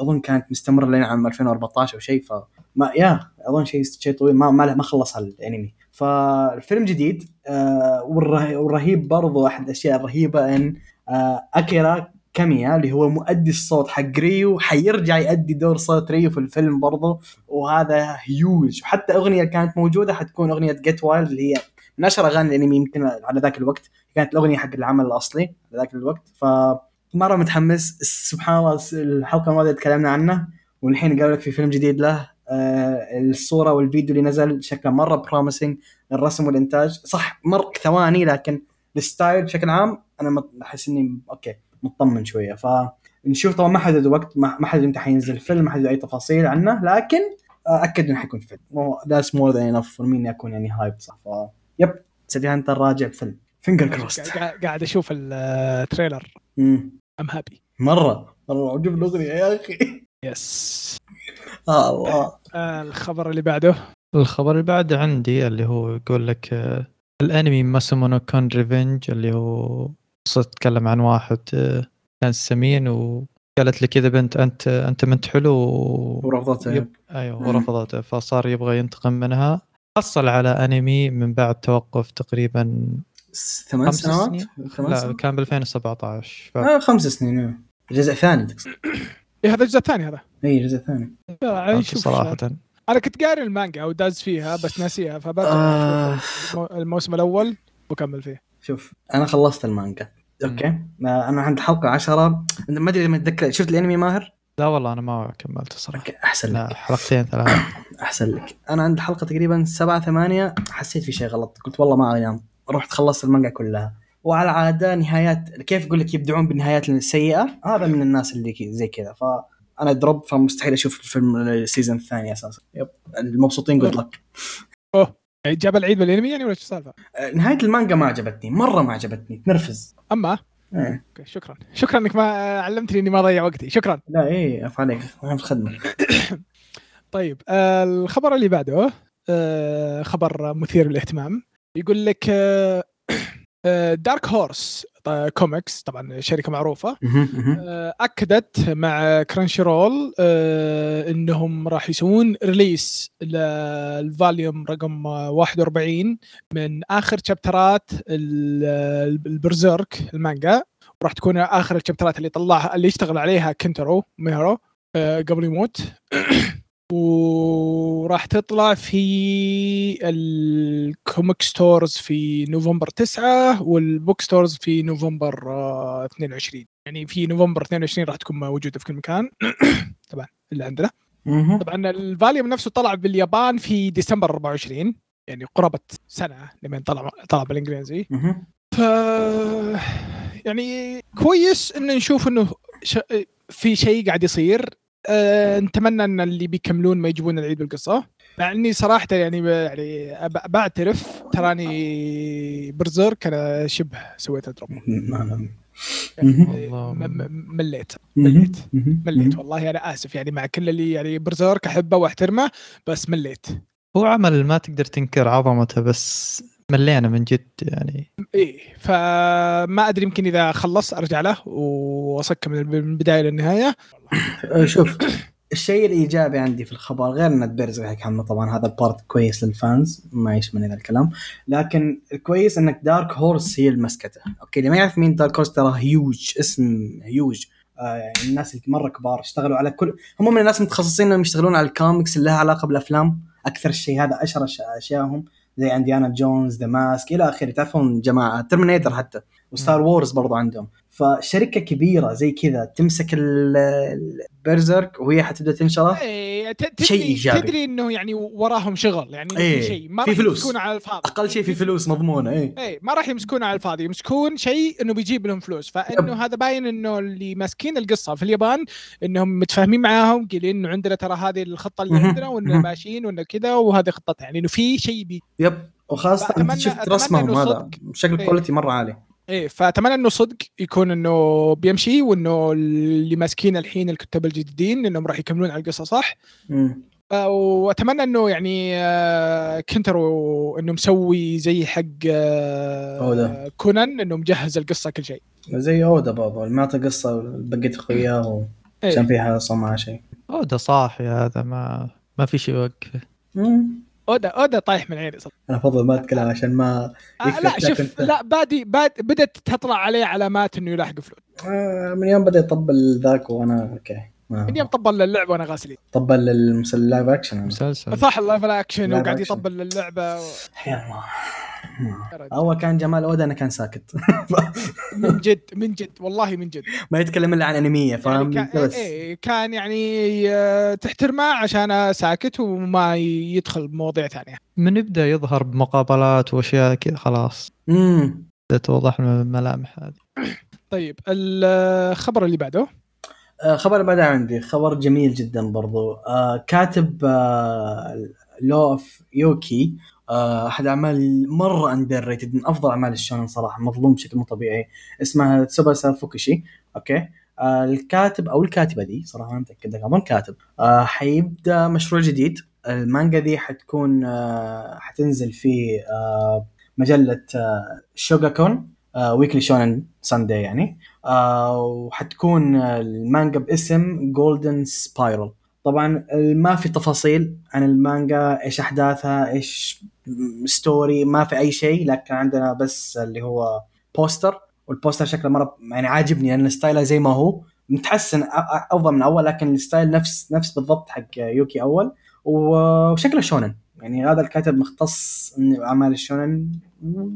أظن كانت مستمرة لين عام 2014 أو شيء ف ما يا أظن شيء شيء طويل ما ما, ما خلص على الأنمي. فالفيلم جديد آه والره- والرهيب برضو أحد الأشياء الرهيبة إن آه أكيرا كاميا اللي هو مؤدي الصوت حق ريو حيرجع يؤدي دور صوت ريو في الفيلم برضو. وهذا هيوج وحتى أغنية كانت موجودة حتكون أغنية Get Wild اللي هي من اشهر أغاني الأنمي يمكن على ذاك الوقت. كانت الأغنية حق العمل الأصلي على ذاك الوقت. ف مرة متحمس. سبحان الله الحلقة الماضية تكلمنا عنه والحين قالوا لك في فيلم جديد له آه الصورة والفيديو اللي نزل شكله مرة promising الرسم والإنتاج. صح مر ثواني لكن ال style بشكل عام أنا أحس إني okay مطمن شوية. فنشوف طبعا ما حددوا وقت ما حددوا متى حينزل الفيلم ما حددوا اي تفاصيل عنه لكن أكد إنه حيكون فيلم. that's more than enough for me إني أكون يعني hype صح؟ ف yep City Hunter راجع بفيلم fingers crossed قاعد أشوف ال trailer I'm happy مرة. مره عجب الأغنية يا أخي. yes *laughs* آه الله آه، الخبر اللي بعده. الخبر اللي بعده عندي اللي هو يقول لك آه، الأنمي Masamune-kun's Revenge اللي هو قصة تتكلم عن واحد آه، كان سمين وقالت لي كذا بنت انت أنت بنت حلو و... ورفضته. yep... أيوه ورفضته. فصار يبغى ينتقم منها. حصل على أنمي من بعد توقف تقريبا ثمان خمس سنوات؟ سنين؟ ثمان لا سنوات؟ كان ب 2017 ف... آه خمس سنين إيه. جزء ثاني تقصد. *coughs* إيه هذا الجزء الثاني هذا. اي جزء ثاني. آه، شوف صراحة. أنا كنت قاري المانجا أو داز فيها بس ناسيها فبرجع آه. الموسم الأول وكمل فيه. شوف أنا خلصت المانجا. okay؟ آه، أنا عند الحلقة 10 انت ما أدري لما اتذكر شفت الأنمي ماهر؟ لا والله أنا ما كملت okay أحسن لك. حلقتين ثلاث *coughs* أحسن لك. أنا عند الحلقة تقريبا 7 8 حسيت في شيء غلط. قلت والله ما انام رحت خلصت المانجا كلها. وعلى عادة نهايات كيف أقول لك يبدعون بالنهايات السيئة؟ هذا من الناس اللي زي كذا. فأنا drop فمستحيل أشوف الفيلم ال season الثاني أساسا. yep. المبسوطين good luck. أوه. يعني جاب العيد بالأنمي يعني ولا إيش السالفة؟ نهاية المانجا ما عجبتني. مرة ما عجبتني. تنرفز. أما إيه. okay، شكرا. شكرا إنك ما علمتني إني ما اضيع وقتي. شكرا. لا إيه اف عليك. في الخدمة. *coughs* طيب آه الخبر اللي بعده آه خبر مثير للاهتمام. يقول لك آه *coughs* Dark Horse Comics طبعا شركة معروفة. آه، أكدت مع Crunchyroll آه، إنهم راح يسوون release لل volume رقم آه، 41 من آخر شابترات ال- ال Berserk المانجا. وراح تكون آخر الشابترات اللي طلعها اللي يشتغل عليها كنتارو ميورا آه، قبل يموت. *clears throat* وراح تطلع في ال comic stores في نوفمبر 9 وال book stores في نوفمبر آه، 22 يعني في نوفمبر 22 راح تكون موجودة في كل مكان. *coughs* طبعا اللي عندنا. طبعا ال volume نفسه طلع باليابان في ديسمبر 24 يعني قرابة سنة لما طلع طلع بالإنجليزي. ف يعني كويس إن نشوف إنه ش... في شيء قاعد يصير. أه نتمنى أن اللي بيكملون ما يجيبون العيد بالقصة مع إني صراحة يعني يعني أب- بعترف تراني Berserk أنا شبه سويت drop يعني مليت. مليت. مليت والله أنا آسف يعني مع كل اللي يعني Berserk أحبه وأحترمه بس مليت. هو عمل ما تقدر تنكر عظمته بس ملينا من جد يعني. إيه فما أدري يمكن إذا خلص أرجع له واصك من من البدايه للنهاية. آه، شوف الشيء الإيجابي عندي في الخبر غير إن بيرز حمله طبعا هذا البارت كويس لل fans ما يشمل هذا الكلام. لكن الكويس إنك Dark Horse هي الماسكته. okay اللي ما يعرف مين Dark Horse ترى هيوج اسم هيوج آه يعني الناس اللي مرة كبار اشتغلوا على كل هم من الناس المتخصصين إنهم يشتغلون على الكوميكس اللي لها علاقة بالأفلام. أكثر شيء هذا أشهر اشيائهم زي Indiana Jones The Mask إلى آخره. تعرفون جماعة Terminator حتى و Star Wars برضو عندهم. فشركة كبيرة زي كذا تمسك ال Berserk وهي حتبدأ تنشره إيه تدري شيء إيجابي. تدري إنه يعني وراهم شغل يعني إيه، في شيء ما في راح فلوس. يمسكون على الفاضي أقل شيء في فلوس مضمونة إيه إيه ما راح يمسكون على الفاضي يمسكون شيء إنه بيجيب لهم فلوس فإنه yep. هذا باين إنه اللي ماسكين القصة في اليابان إنهم متفاهمين معاهم قايلين إنه عندنا ترى هذه الخطة اللي. عندنا واننا مهم. ماشيين وإنه كذا وهذه خطتها يعني إنه في شيء بي yep وخاصة انت شفت رسمهم هذا صدق. شكل إيه. quality مرة عالي إيه فأتمنى إنه صدق يكون إنه بيمشي وإنه اللي ماسكين الحين الكتاب الجديدين إنهم راح يكملون على القصة صح وأتمنى إنه يعني آه، كنتارو إنه مسوي زي حق آه، أودا. كونان إنه مجهز القصة كل شيء زي أودا برضو اللي معطى قصة بقيت اخوياه إيه. عشان فيها صنع شيء هو ده صاحي هذا ما ما في شيء يوقفه. اودا أودا طايح من عيني صراحة أنا افضل ما أتكلم عشان ما آه لا شوف أنت- لا بادي باد بدأت تطلع عليه علامات إنه يلاحق فلوس آه، من يوم بدأ يطبل ذاك وأنا أوكي. من يوم طبل اللعبه وأنا غاسلين. طبل للمسل لايف اكشن مسلسل. صح اللايف اكشن وقاعد. يطبل اللعبه و... يا الله. اول كان جمال اودا أنا كان ساكت. *laughs* من جد من جد والله من جد. ما يتكلم إلا عن أنمية يعني فاهم؟ كان, بس. إيه كان يعني آه، تحترمه عشان ساكت وما يدخل بمواضيع ثانية. من يبدأ يظهر بمقابلات وأشياء كذا خلاص. امم توضح الملامح هذه. طيب الخبر اللي بعده. آه، خبر اللي بعدها عندي خبر جميل جدا برضو. آه، كاتب Law of Ueki آه، أحد أعمال مرة underrated من أفضل أعمال الشونن صراحة مظلوم بشكل مو طبيعي. اسمها تسوباسا فوكوشي okay؟ آه، الكاتب أو الكاتبة دي صراحة ما متأكد اظن كاتب. آه، حيبدأ مشروع جديد. المانجا دي حتكون آه، حتنزل في آه، مجلة آه، شوغاكون Weekly Shonen Sunday يعني. آه، وحتكون آه، المانجا باسم Golden Spiral طبعا ما في تفاصيل عن المانجا إيش أحداثها إيش story ما في أي شيء لكن عندنا بس اللي هو بوستر والبوستر شكله مرة يعني عاجبني لأن style ه زي ما هو. متحسن أفضل من أول لكن ال style نفس نفس بالضبط حق Ueki أول. وشكله شونن. يعني هذا الكاتب مختص اعمال الشونن.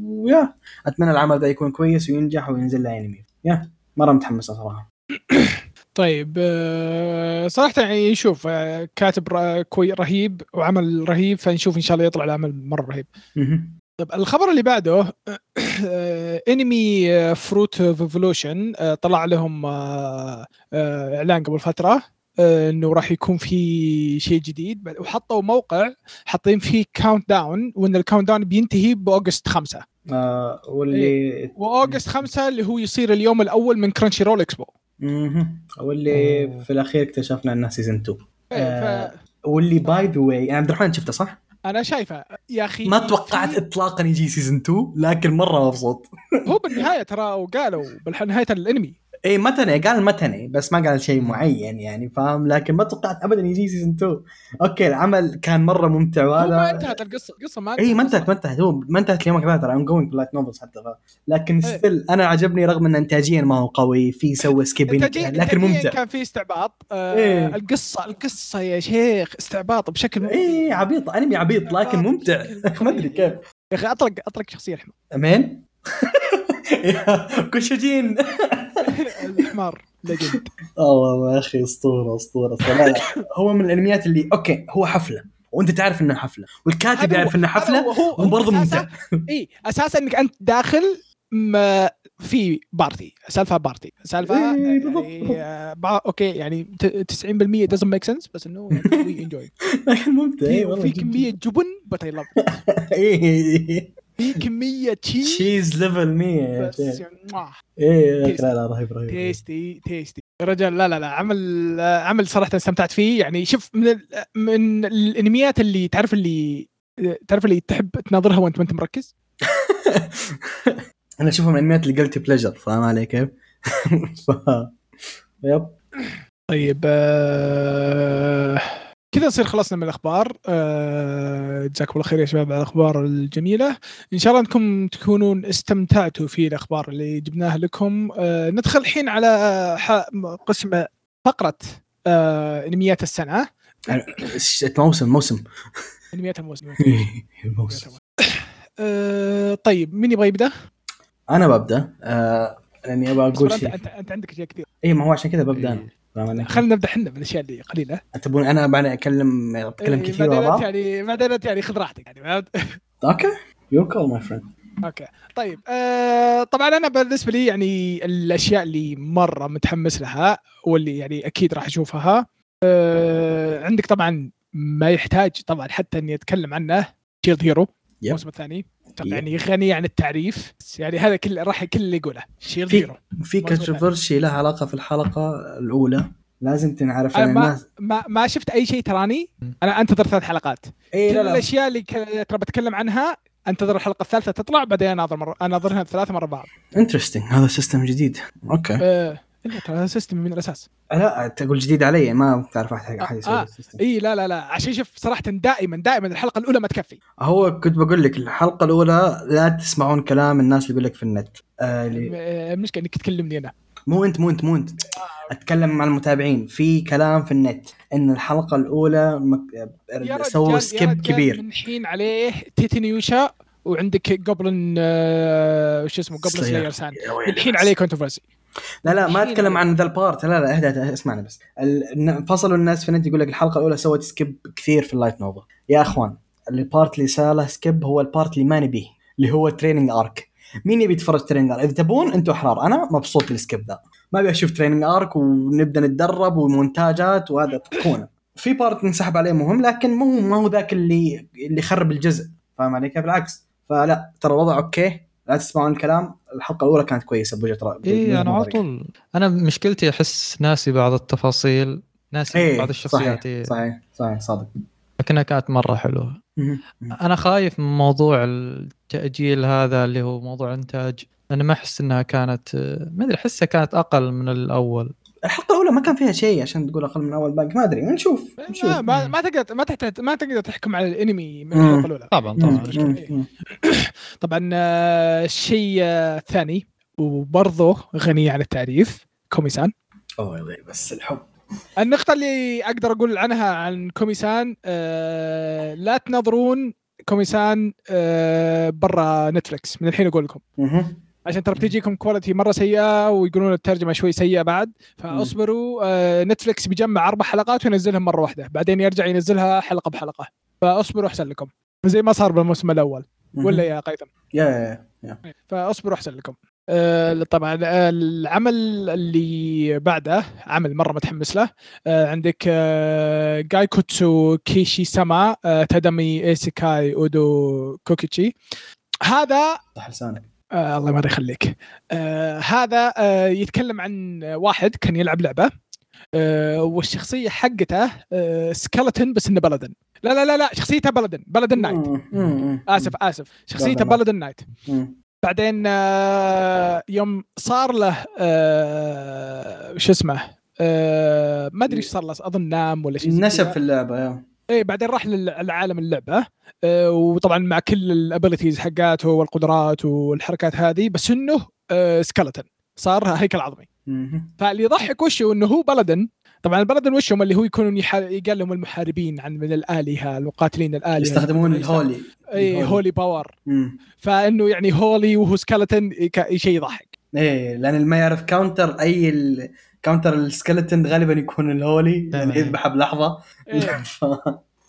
و yeah أتمنى العمل ده يكون كويس وينجح وينزل له انمي yeah. مره متحمسه صراحة. *coughs* طيب آه، صراحة يعني شوف آه، كاتب كوي رهيب وعمل رهيب فنشوف إن شاء الله يطلع العمل مرة رهيب. طيب الخبر اللي بعده انمي Fruit of Evolution طلع لهم آه، إعلان قبل فترة إنه راح يكون في شيء جديد. وحطوا موقع حاطين فيه countdown وإن ال countdown بينتهي ب August 5 آه واللي و August 5 اللي هو يصير اليوم الأول من Crunchyroll Expo مهم. واللي في الأخير اكتشفنا انها season 2 إيه، آه، واللي by the way يعني عبد الرحمن شفته صح؟ فانا شايفه. يا أخي ما توقعت في- اطلاقا يجي season 2 لكن مرة مبسوط. هو بالنهاية ترى وقالوا بنهايه الأنمي. اي متني قال متني بس ما قال شيء معين يعني فاهم؟ لكن ما توقعت ابدا يجي season 2 okay العمل كان مرة ممتع هو ما وهذا انتهت القصة القصة ما اي ما انتهت. ما انتهت. هو ما انتهت اليوم كذا ترى ongoing light novels حتى ف... لكن إيه. still أنا عجبني رغم إن انتاجيا ما هو قوي في سوى إنتاجياً- لكن ممتع. كان في استعباط. آه إيه. القصة القصة يا شيخ استعباط بشكل اي عبيط أنمي عبيط لكن ممتع. *laughs* ما أدري كيف. يا أخي اطلق اطلق شخصية الحمار أمين؟ *laughs* كوشجين الحمار legend. والله يا أخي أسطورة أسطورة. هو من الأنميات اللي okay هو حفلة وأنت تعرف إنها حفلة والكاتب يعرف إنها هذا حفلة وبرضه ممتع. *laughs* إي أساسا إنك أنت داخل ما في party سالفة party سالفة إيه، بالضبط، يعني آه، okay يعني ت- 90% doesn't make sense بس إنه we enjoy *laughs* لكن ممتع في كمية جبن but I *laughs* love في كميه cheese cheese level 100 yeah بس شيخ يعني. إيه يا أخي، لا لا رهيب رهيب tasty tasty يا رجال لا لا لا عمل عمل صراحة استمتعت فيه. يعني شوف من ال- من الأنميات اللي تعرف اللي تعرف اللي تحب تناظرها وأنت ما انت مركز؟ *laughs* أنا اشوفها من الانميات اللي قلت بليجر فاهم علي كيف؟ *laughs* ف... يب. طيب آه، كذا نصير خلصنا من الأخبار. آه، جزاكم الله خير يا شباب على الأخبار الجميلة. إن شاء الله أنكم تكونون استمتعتوا في الأخبار اللي جبناها لكم. آه، ندخل الحين على ح- قسم فقرة آه، أنميات السنة. *coughs* موسم موسم. أنميات الموسم. *laughs* موسم. آه، طيب مين يبغى يبدأ؟ أنا ببدأ. آه لأني أبغى أقول شيء. انت أنت عندك أشياء كثير اي ما هو عشان كذا ببدأ أنا. علي؟ خلينا نبدأ إحنا بالأشياء اللي قليلة. تبون أنا بعدين اتكلم اتكلم إيه، كثير بعدين انت يعني بعدين أنت يعني خذ راحتك يعني فهمت؟ *laughs* أوكي. يور كول ماي فريند أوكي. طيب آه طبعا أنا بالنسبة لي يعني الأشياء اللي مرة متحمس لها واللي يعني أكيد راح أشوفها آه عندك طبعا ما يحتاج طبعا حتى إني أتكلم عنه Shield Hero. الموسم الثاني. يعني غني عن التعريف. يعني هذا كل راح كل اللي يقوله. Shield في Hero في. controversy لها علاقة في الحلقة الأولى. لازم تنعرف أنا ان ما الناس ما ما شفت أي شيء تراني. أنا أنتظر ثلاث حلقات. اي كل لا. لا الأشياء اللي ترى بتكلم عنها أنتظر الحلقة الثالثة تطلع بعدين أناظر مره أناظرها ثلاثة مرة بعض. interesting هذا system جديد. أوكي. آه لا ترى هذا system من الأساس. لا تقول جديد علي ما تعرف أحد احد يسوي آه. ال system إي لا لا لا. عشان شوف صراحة دائما دائما الحلقة الأولى ما تكفي. هو كنت بقول لك الحلقة الأولى لا تسمعون كلام الناس اللي يقول لك في النت. آه آه، المشكلة إنك تكلمني أنا. مو أنت مو أنت مو أنت. أتكلم مع المتابعين. في كلام في النت. إن الحلقة الأولى مك... سووا سكيب كبير. من حين عليه تيتنيوشا وعندك آه وش اسمه Slayer. سلاير سان الحين. عليه كونتروفرسي لا لا ما أتكلم. عن ذا البارت. لا لا اهدى اسمعني بس. ال... فصلوا الناس في النت يقول لك الحلقة الأولى سوت سكيب كثير في اللايت نوفل يا أخوان البارت اللي صار له سكيب هو البارت اللي ما نبيه اللي هو تريننج ارك مين يبي يتفرج تريننج ارك إذا تبون أنتم أحرار. أنا مبسوط بالسكيب ذا. ما أبي أشوف تريننج ارك ونبدأ نتدرب ومونتاجات وهذا. تكون في بارت نسحب عليه مهم لكن مو ما هو ذاك اللي اللي يخرب الجزء. فاهم علي كيف؟ بالعكس فلا ترى الوضع أوكي. لا تسمعون الكلام الحلقة الأولى كانت كويسة بوجهة رايي اي أنا على طول. أنا مشكلتي أحس ناسي بعض التفاصيل ناسي إيه بعض الشخصيات صحيح إيه. صحيح صحيح صادق. لكنها كانت مرة حلوة. أنا خايف من موضوع التأجيل هذا اللي هو موضوع إنتاج. أنا ما أحس إنها كانت ما أدري أحسها كانت أقل من الأول. الحلقة الأولى ما كان فيها شيء عشان تقول أقل من أول باقي. ما أدري نشوف نشوف. ما, ما, تقدر ما تحتاج ما تقدر تحكم على الأنمي من. الحلقة الأولى. طبعا. طبعا. *coughs* طبعا آه، الشيء آه، الثاني وبرضه غني عن التعريف كوميسان. أوه بس الحب. النقطة اللي أقدر أقول عنها عن كوميسان آه لا تناظرون كوميسان آه برا Netflix من الحين أقول لكم. عشان ترى بتجيكم quality مرة سيئة ويقولون الترجمة شوي سيئة بعد. فأصبروا آه Netflix بيجمع أربع حلقات وينزلهم مرة واحدة. بعدين يرجع ينزلها حلقة بحلقة. فأصبروا أحسن لكم. زي ما صار بالموسم الأول. مهم. ولا يا قيثم؟ يا يا يا فأصبروا أحسن لكم. آه، طبعا آه، العمل اللي بعده عمل مرة متحمس له. آه، عندك آه، Gaikotsu Kishi-sama آه، Tadaima Isekai e Odekakechuu هذا صح لسانك. آه الله ما يخليك آه هذا آه يتكلم عن واحد كان يلعب لعبة آه والشخصية حقته آه skeleton بس إنه paladin لا لا لا لا شخصيته paladin paladin knight. آسف آسف. شخصيته paladin knight. بعدين آه، يوم صار له آه، شو اسمه آه، ما أدري إيش صار له أظن نام ولا شيء نشب. في اللعبة يا. إيه بعدين راح لل- لعالم اللعبة. آه، وطبعا مع كل ال abilities حقاته والقدرات والحركات هذه بس إنه skeleton صار هيكل عظمي. فاللي يضحك وشه إنه هو paladin طبعا ال paladin وشهم اللي هو يكونون يح- يقال لهم المحاربين عن من الآلهة المقاتلين الآلهة. يستخدمون ال holy. اي. holy power مم. فإنه يعني holy وهو skeleton شيء يضحك. إيه لأن اللي ما يعرف counter أي ال... counter ال skeleton غالبا يكون ال holy إيه. يذبحه بلحظة. إيه.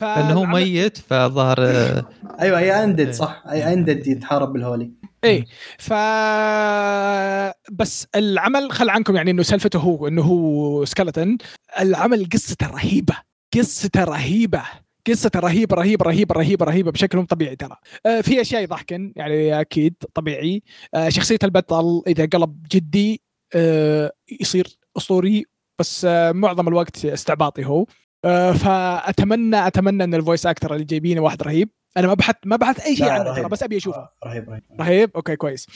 ف... لأنه هو ميت فظهر آه، أيوه اي undead إيه. صح. اي undead يتحارب بال holy إيه. ف بس العمل خل عنكم يعني إنه سالفته هو إنه هو skeleton العمل قصته رهيبة قصته رهيبة قصته رهيبة رهيبة رهيبة رهيبة رهيبة بشكل مو طبيعي ترى. آه في أشياء يضحكن يعني أكيد طبيعي. آه شخصية البطل إذا قلب جدي آه يصير أسطوري بس آه معظم الوقت استعباطي هو. آه فأتمنى أتمنى إن ال voice actor اللي جايبينه واحد رهيب. أنا ما بحث ما بحث أي شيء عنه ترى. بس أبي اشوفه آه، رهيب رهيب. رهيب؟ أوكي كويس.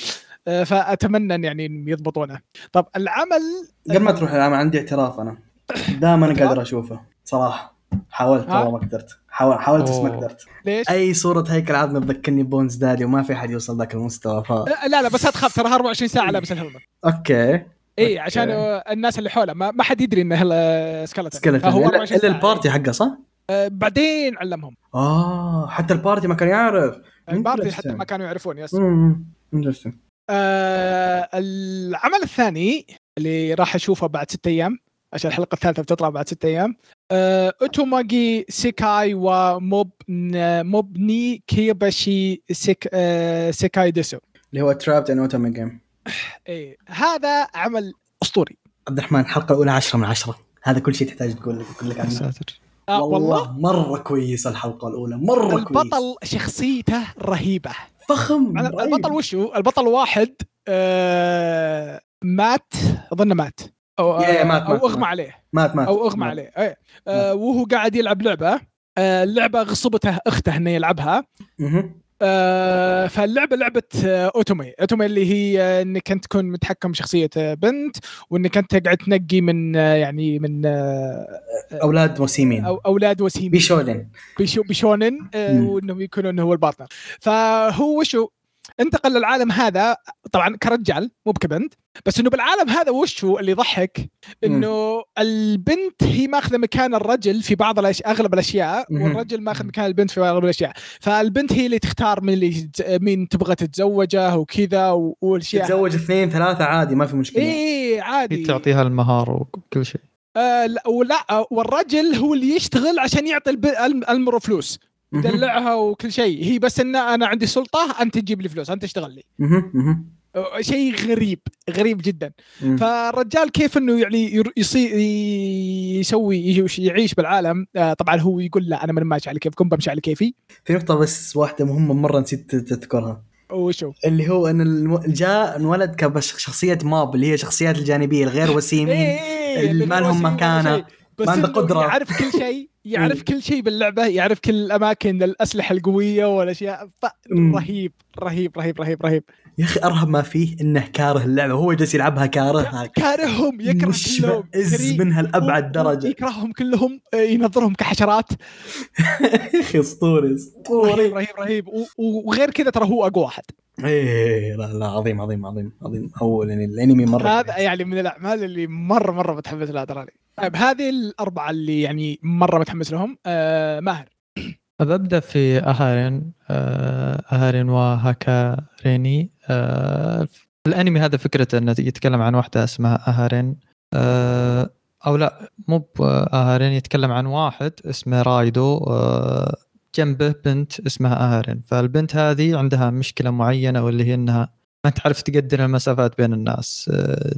فأتمنى إن يعني يضبطونه. طب العمل قبل ما تروح العمل عندي اعتراف أنا. *coughs* دائما؟ قادر أشوفه. صراحة. حاولت؟ والله ما قدرت. حاول حاولت بس ما. قدرت. ليش؟ أي صورة هيكل عظمي تذكرني Bones Daddy وما في أحد يوصل ذاك المستوى ف لا لا, بس لا تخاف ترى 24 ساعة لابس الهلمت أوكي. اي عشان الناس اللي حوله ما, ما حد يدري انه سكلتن الا 24 إلا. البارتي حقه صح؟ آه، بعدين علمهم آه حتى البارتي ما كان يعرف البارتي حتى. ما كانوا يعرفون يس. آه العمل الثاني اللي راح أشوفه بعد ستة أيام عشان الحلقة الثالثة بتطلع بعد ستة أيام آه أوتوماجي سيكاي وموب موبني كيباشي سيك آه سيكاي ديسو اللي هو ترابت ان اوتوما جيم إيه هذا عمل أسطوري. عبد الرحمن الحلقة الأولى 10 من 10 هذا كل شيء تحتاج تقول لك أقول لك عنه. ساتر آه والله والله؟ مرة كويس الحلقة الأولى مرة كويس. البطل شخصيته رهيبة. فخم رهيب. البطل وشو؟ البطل واحد آه مات أظن مات. أو يا- يا مات- أو مات- أغمى مات. عليه. مات مات أو أغمى مات. عليه. إيه. آه وهو قاعد يلعب لعبة. آه اللعبة غصبته أخته إنه يلعبها. آه فاللعبة لعبة آه otome. otome اللي هي آه إنك أنت تكون متحكم بشخصية آه، بنت وإنك أنت تقعد تنقي من يعني من أولاد وسيمين. أو أولاد وسيمين. bishounen bisho bishounen. وإنهم يكونون هو ال partner فهو وشو انتقل للعالم هذا طبعا كرجال مو بكبنت بس إنه بالعالم هذا وشو اللي يضحك؟ إنه البنت هي ماخذة مكان الرجل في بعض الاشياء أغلب الأشياء. والرجل ماخذ مكان البنت في أغلب الأشياء. فالبنت هي اللي تختار من اللي مين تبغى تتزوجه وكذا و- والأشياء تتزوج اثنين ثلاثة عادي ما في مشكلة. اي عادي. تعطيها المهار وكل شيء. آه لا ولا والرجل هو اللي يشتغل عشان يعطي الب- الم- المرة فلوس. يدلعها وكل شيء. هي بس إن أنا عندي سلطة أنت تجيب لي فلوس أنت تشتغل لي. شيء غريب غريب جدا. فالرجال كيف إنه يعني ير- يصير يسوي يعيش- بالعالم؟ آه، طبعا هو يقول لا أنا ما ماشي على كيفكم بمشي على كيفي. في نقطة بس واحدة مهمة مرة نسيت تذكرها. وشو؟ اللي هو إن الم... جاء انولد كشخصية ماب اللي هي الشخصيات الجانبية الغير وسيمين إيه، اللي ما لهم. بس ما عنده قدرة. يعرف كل شيء. *laughs* يعرف. كل شيء باللعبة يعرف كل الأماكن الأسلحة القوية والاشياء. رهيب رهيب رهيب رهيب رهيب. يا أخي أرهب ما فيه إنه كاره اللعبة هو جالس يلعبها كاره كارههم يكره كلهم. كريه. منها لأبعد درجة. يكرههم كلهم آه، ينظرهم كحشرات. *laughs* يا أخي أسطوري رهيب اسطوري رهيب. رهيب وغير كذا ترى هو أقوى واحد. إيه لا لا عظيم عظيم عظيم عظيم هو يعني الأنمي مرة هذا يعني من الأعمال اللي مرة مرة متحمس لها تراني طيب هذه الأربعة اللي يعني مرة متحمس لهم. آه ماهر. ببدا في أهارين. آه، أهارين وهاكاريني. آه، الأنمي هذا فكرته إنه يتكلم عن واحدة اسمها أهارين. آه، أو لا مو باهارين يتكلم عن واحد اسمه رايدو. آه، جنبه بنت اسمها أهارين. فالبنت هذه عندها مشكلة معينة واللي هي إنها ما تعرف تقدر المسافات بين الناس.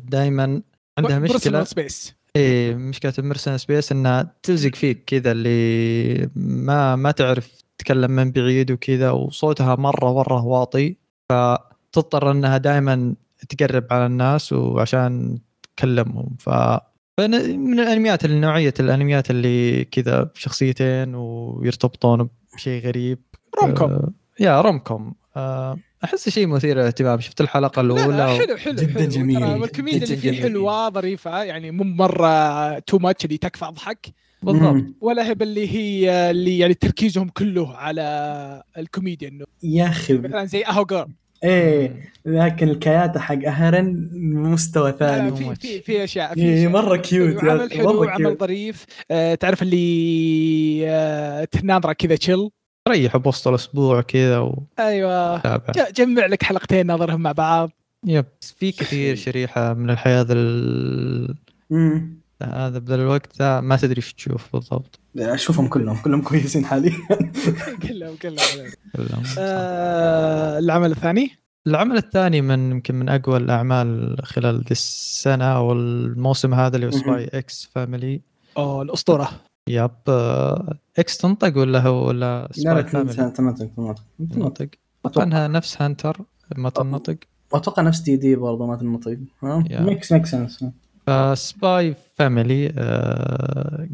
دائما عندها مشكلة. space إيه مشكلة ال personal space إنها تلزق فيك كذا اللي ما ما تعرف تتكلم من بعيد وكذا وصوتها مرة مرة واطي. فتضطر إنها دائما تقرب على الناس وعشان تكلمهم. ف من الأنميات نوعيه الأنميات اللي كذا شخصيتين ويرتبطون بشيء غريب. rom com آه، yeah rom com آه، أحس شيء مثير للاهتمام شفت الحلقة لا الأولى لا حلو حلو جداً حلو. جميل. الكوميديا جداً اللي فيه جميل. حلوة ظريفه يعني مو مرة too much اللي تكفى أضحك بالضبط. ولا هي اللي هي اللي يعني تركيزهم كله على الكوميديا إنه يا أخي مثلا زي Aho Girl إيه لكن الكياته حق أهرن مستوى ثاني في. في في أشياء في إيه،. مرة cute عمل حلو عمل. ظريف آه تعرف اللي آه تناظره كذا تشيل تريح بوسط الأسبوع كذا وتابع أيوه. ج- جمع لك حلقتين ناظرهم مع بعض. yep. في كثير *laughs* شريحة من الحياة ذا ال-. هذا بذا الوقت ذا ما تدري إيش تشوف بالضبط. أشوفهم كلهم كلهم كويسين حاليا. *laughs* كلهم كلهم. كلهم. آه العمل الثاني؟ العمل الثاني من يمكن من أقوى الأعمال خلال ذي السنة أو الموسم هذا اللي هو. Spy x Family أوه الأسطورة. آه، x تنطق ولا هو ولا لا لا تنطق تنطق تنطق أتوقع. انها نفس Hunter ما تنطق أتوقع نفس دي دي برضه ما تنطق. ميكس ميكس سنس فسباي فاميلي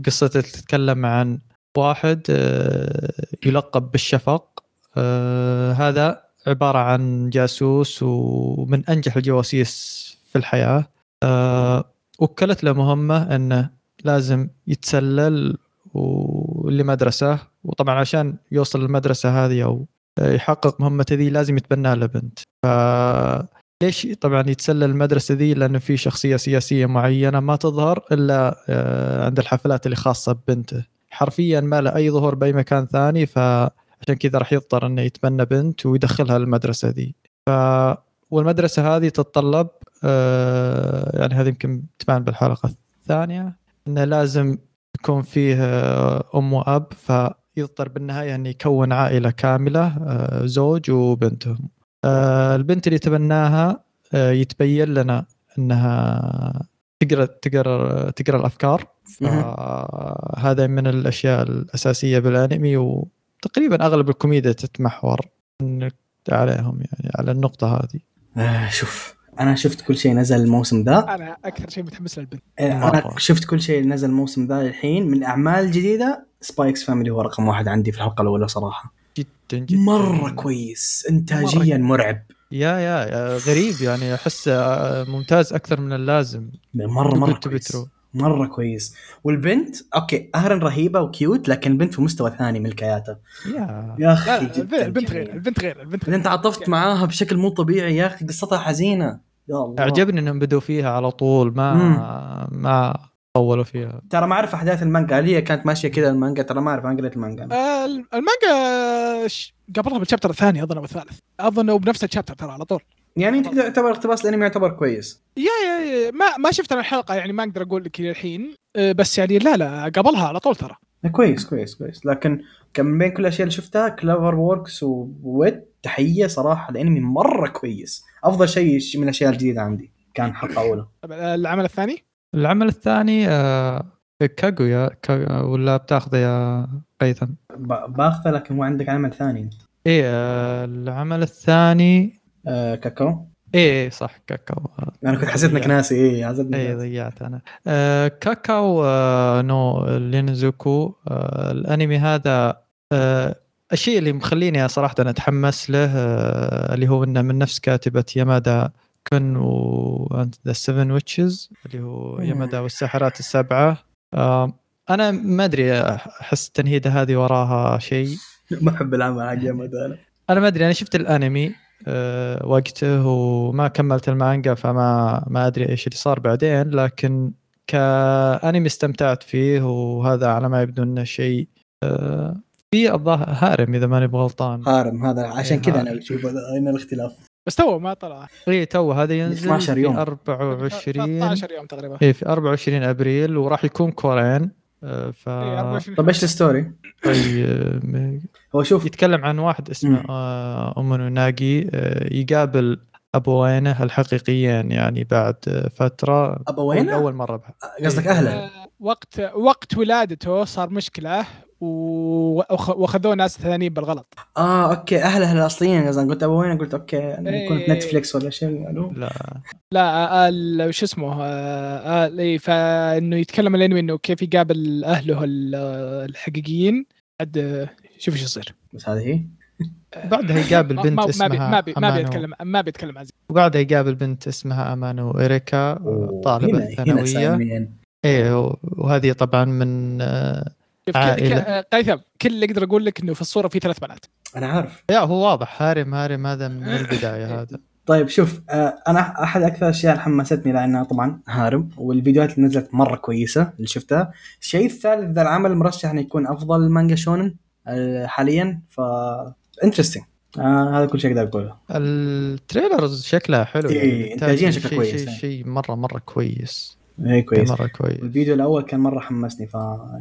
قصته تتكلم عن واحد آه، يلقب بالشفق. آه، هذا عبارة عن جاسوس ومن أنجح الجواسيس في الحياة. آه، وكلت له مهمة أنه لازم يتسلل و- لمدرسة وطبعا عشان يوصل للمدرسة هذه أو يحقق مهمته ذي لازم يتبنى له بنت. ف ليش طبعا يتسلل المدرسة ذي؟ لأنه في شخصية سياسية معينة ما تظهر إلا آه، عند الحفلات اللي خاصة ببنته. حرفيا ما له أي ظهور بأي مكان ثاني فعشان كذا راح يضطر إنه يتبنى بنت ويدخلها المدرسة ذي. ف والمدرسة هذه تتطلب آه، يعني هذه يمكن تبان بالحلقة الثانية إنه لازم يكون فيه آه، أم وأب فيضطر بالنهاية انه يكون عائلة كاملة آه، زوج وبنتهم آه، البنت اللي تبناها يتبين لنا أنها تقرأ تقرأ تقرأ الأفكار. هذا من الأشياء الأساسية بالأنمي وتقريبا أغلب الكوميديا تتمحور عليهم يعني على النقطة هذه. آه شوف. أنا شفت كل شيء نزل الموسم ذا. أنا أكثر شيء متحمس للبنت. آه، أنا مرة. شفت كل شيء نزل الموسم ذا الحين. من اعمال جديده Spy x Family هو رقم واحد عندي في الحلقة الأولى صراحة. جدا جدا. مرة كويس. انتاجيا مرعب. yeah yeah غريب يعني. أحس آه، ممتاز أكثر من اللازم. مرة مرة كويس. مرة كويس. والبنت okay اهرن رهيبة و cute لكن البنت في مستوى ثاني من الكياتة. يا يا أخي البنت-. غير البنت غير البنت غير. تعاطفت معاها بشكل مو طبيعي يا أخي قصتها حزينة. يا الله. أعجبني إنهم بدوا فيها على طول ما ما طولوا فيها. ترى ما أعرف أحداث المانجا هل هي كانت ماشية كذا المانجا؟ ترى ما أعرف أنا قريت المانجا. آه المانجا قبلها بالشابتر الثاني أظن أو الثالث. أظن وبنفس الشابتر ترى على طول. يعني انت تعتبر اقتباس الانمي يعتبر كويس. يا يا, يا ما ما شفت أنا الحلقة يعني ما أقدر أقول لك الحين. آه، بس يعني لا لا قبلها على طول ترى. كويس كويس كويس. لكن كان من بين كل الأشياء اللي شفتها CloverWorks و Wit تحية صراحة الانمي مرة كويس. أفضل شيء من الأشياء الجديدة عندي كان حلقه اولى طب العمل الثاني؟ العمل الثاني آه، كاغويا كاغ- ولا بتاخذه يا قيثم؟ باخذه لكن مو عندك عمل ثاني. إيه آه، العمل الثاني آه كاكاو؟ إيه صح كاكاو. أنا كنت حسيت إنك ناسي. إيه حسيتني اي ناسي. ضيعت أنا. آه Kakkou آه no Iinazuke. آه الأنمي هذا آه الشيء اللي مخليني صراحة أتحمس له آه اللي هو إنه من نفس كاتبة Yamada-kun و the Seven Witches اللي هو. يامادا والساحرات السبعة. آه أنا ما أدري أحس التنهيده هذه وراها شيء. *laughs* ما أحب العمل حق يامادا. أنا ما أدري أنا شفت الأنمي. وقته وما كملت المانجا فما ما أدري إيش اللي صار بعدين لكن كأنمي استمتعت فيه وهذا على ما يبدو إنه شيء أه في الظاهر harem إذا ماني بغلطان. harem هذا عشان إيه، كذا harem. أنا أشوف هنا الاختلاف؟ بس تو ما طلع. اي تو هذا ينزل 12 يوم. في 24 13 يوم تقريبا. اي في 24 أبريل وراح يكون كورين. ف إيه، 24 طب إيش ال story؟ طيب هو شوف يتكلم عن واحد اسمه مم. آه، ناجي آه، يقابل أبوينه الحقيقيين يعني بعد آه، فترة ابوينه؟ أول مرة بح... قصدك أهله آه، وقت وقت ولادته صار مشكلة وأخذوه ناس ثانيين بالغلط. آه okay. اهله الاصليين قصدك قلت ابوينه قلت okay في إيه. نتفليكس ولا شيء لا. لا آه، ال- شو اسمه؟ آه، آه، إيه، فإنه يتكلم الانمي انه كيف يقابل أهله ال- الحقيقيين. آه، شوف إيش يصير. بس هذه هي؟ بعدها يقابل بنت ما- ما بي- اسمها ما بي- ما بيتكلم ما بيتكلم عن وبعدها يقابل بنت اسمها أمانو إيريكا آه، أوه، طالبة هنا- هنا ثانوية سامين. إيه وهذه طبعا من آه، شوف، ك- عائلة. ك- آه، قيثم كل اللي أقدر أقول لك إنه في الصورة في ثلاث بنات. أنا عارف. yeah هو واضح. harem harem هذا من *laughs* البداية هذا. طيب شوف آه، أنا أحد أكثر الاشياء اللي حمستني لانها طبعا harem والفيديوهات اللي نزلت مرة كويسة اللي شفتها. الشيء الثالث ذا العمل مرشح إنه يكون أفضل مانجا shounen آه، حاليا ف interesting آه هذا كل شيء أقدر أقوله. ال trailers شكلها حلو إيه، يعني إنتاجياً شيء- شكله شيء- كويس، شيء يعني. شيء مرة مرة كويس. اي كويس. مرة كويس. الفيديو الأول كان مرة حمسني ف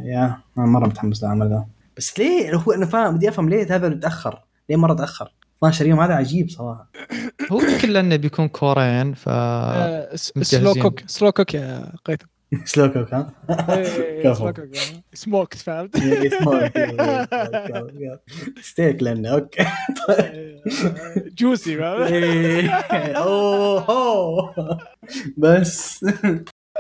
يا أنا مرة متحمس للعمل ذا بس ليه؟ هو أنا فاهم بدي أفهم ليه هذا تاخر ليه مرة تأخر؟ 12 يوم هذا عجيب صراحة. *coughs* هو يمكن لأنه بيكون كورين ف آه،. سلو كوك سلو كوك يا قيثم. *laughs* slow cook ها؟ إيه، كفو. سلو كوك سموكت فهمت؟ ستيك *laughs* لأنه أوكي. جوسي فهمت؟ إيه. اوه أوه. *laughs* بس.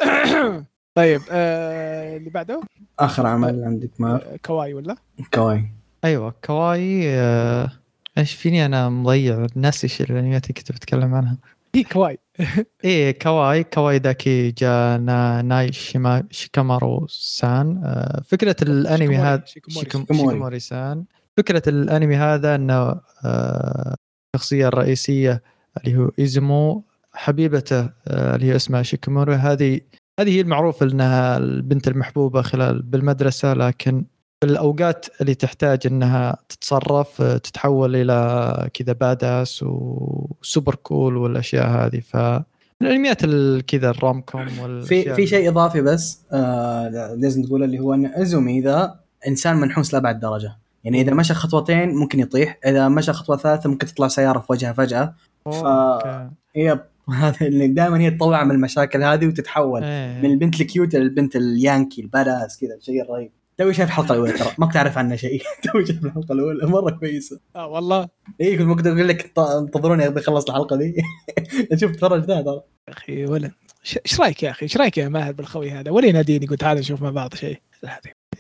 *coughs* طيب آه، اللي بعده؟ آخر عمل عندك ما آه، كواي ولا؟ كواي. أيوه كواي آه، إيش فيني أنا مضيع؟ ناسي إيش الانميات اللي كنت بتكلم عنها. هي كواي. *laughs* إيه كواي. كواي داكي جا نا ناي شيما شيكامارو سان. آه، فكرة الأنمي هذا. شيكوموري سان. فكرة الأنمي هذا إنه آه، الشخصية الرئيسية اللي هو إيزومي حبيبته آه، اللي هي اسمها شيكيموري هذه هذه هي المعروف إنها البنت المحبوبة خلال بالمدرسة لكن في الأوقات اللي تحتاج إنها تتصرف تتحول إلى كذا badass و super cool والأشياء هذه. ف من الانميات ال- كذا ال rom com في في شيء إضافي بس آه لازم تقوله اللي هو إن إيزومي ذا إنسان منحوس لابعد درجة. يعني إذا مشى خطوتين ممكن يطيح إذا مشى خطوة ثالثة ممكن تطلع سيارة في وجهه فجأة. ف- okay. yep هذا *laughs* اللي دائما هي تطلع من المشاكل هذه وتتحول إيه. من البنت ال cute للبنت ال yankee ال badass كذا الشيء الرهيب توي شايف الحلقة الأولى ترى؟ ما كنت أعرف عنها شيء. *laughs* توي شايف الحلقة الأولى؟ مرة كويسة. آه والله. اي كنت ممكن أقول لك انتظروني ابي اخلص الحلقة دي. *laughs* شوف تفرج ذا ترى. يا أخي ولا ش- إيش رأيك يا أخي؟ إيش رأيك يا ماهر بالخوي هذا؟ ولا يناديني قلت تعال نشوف مع بعض شيء.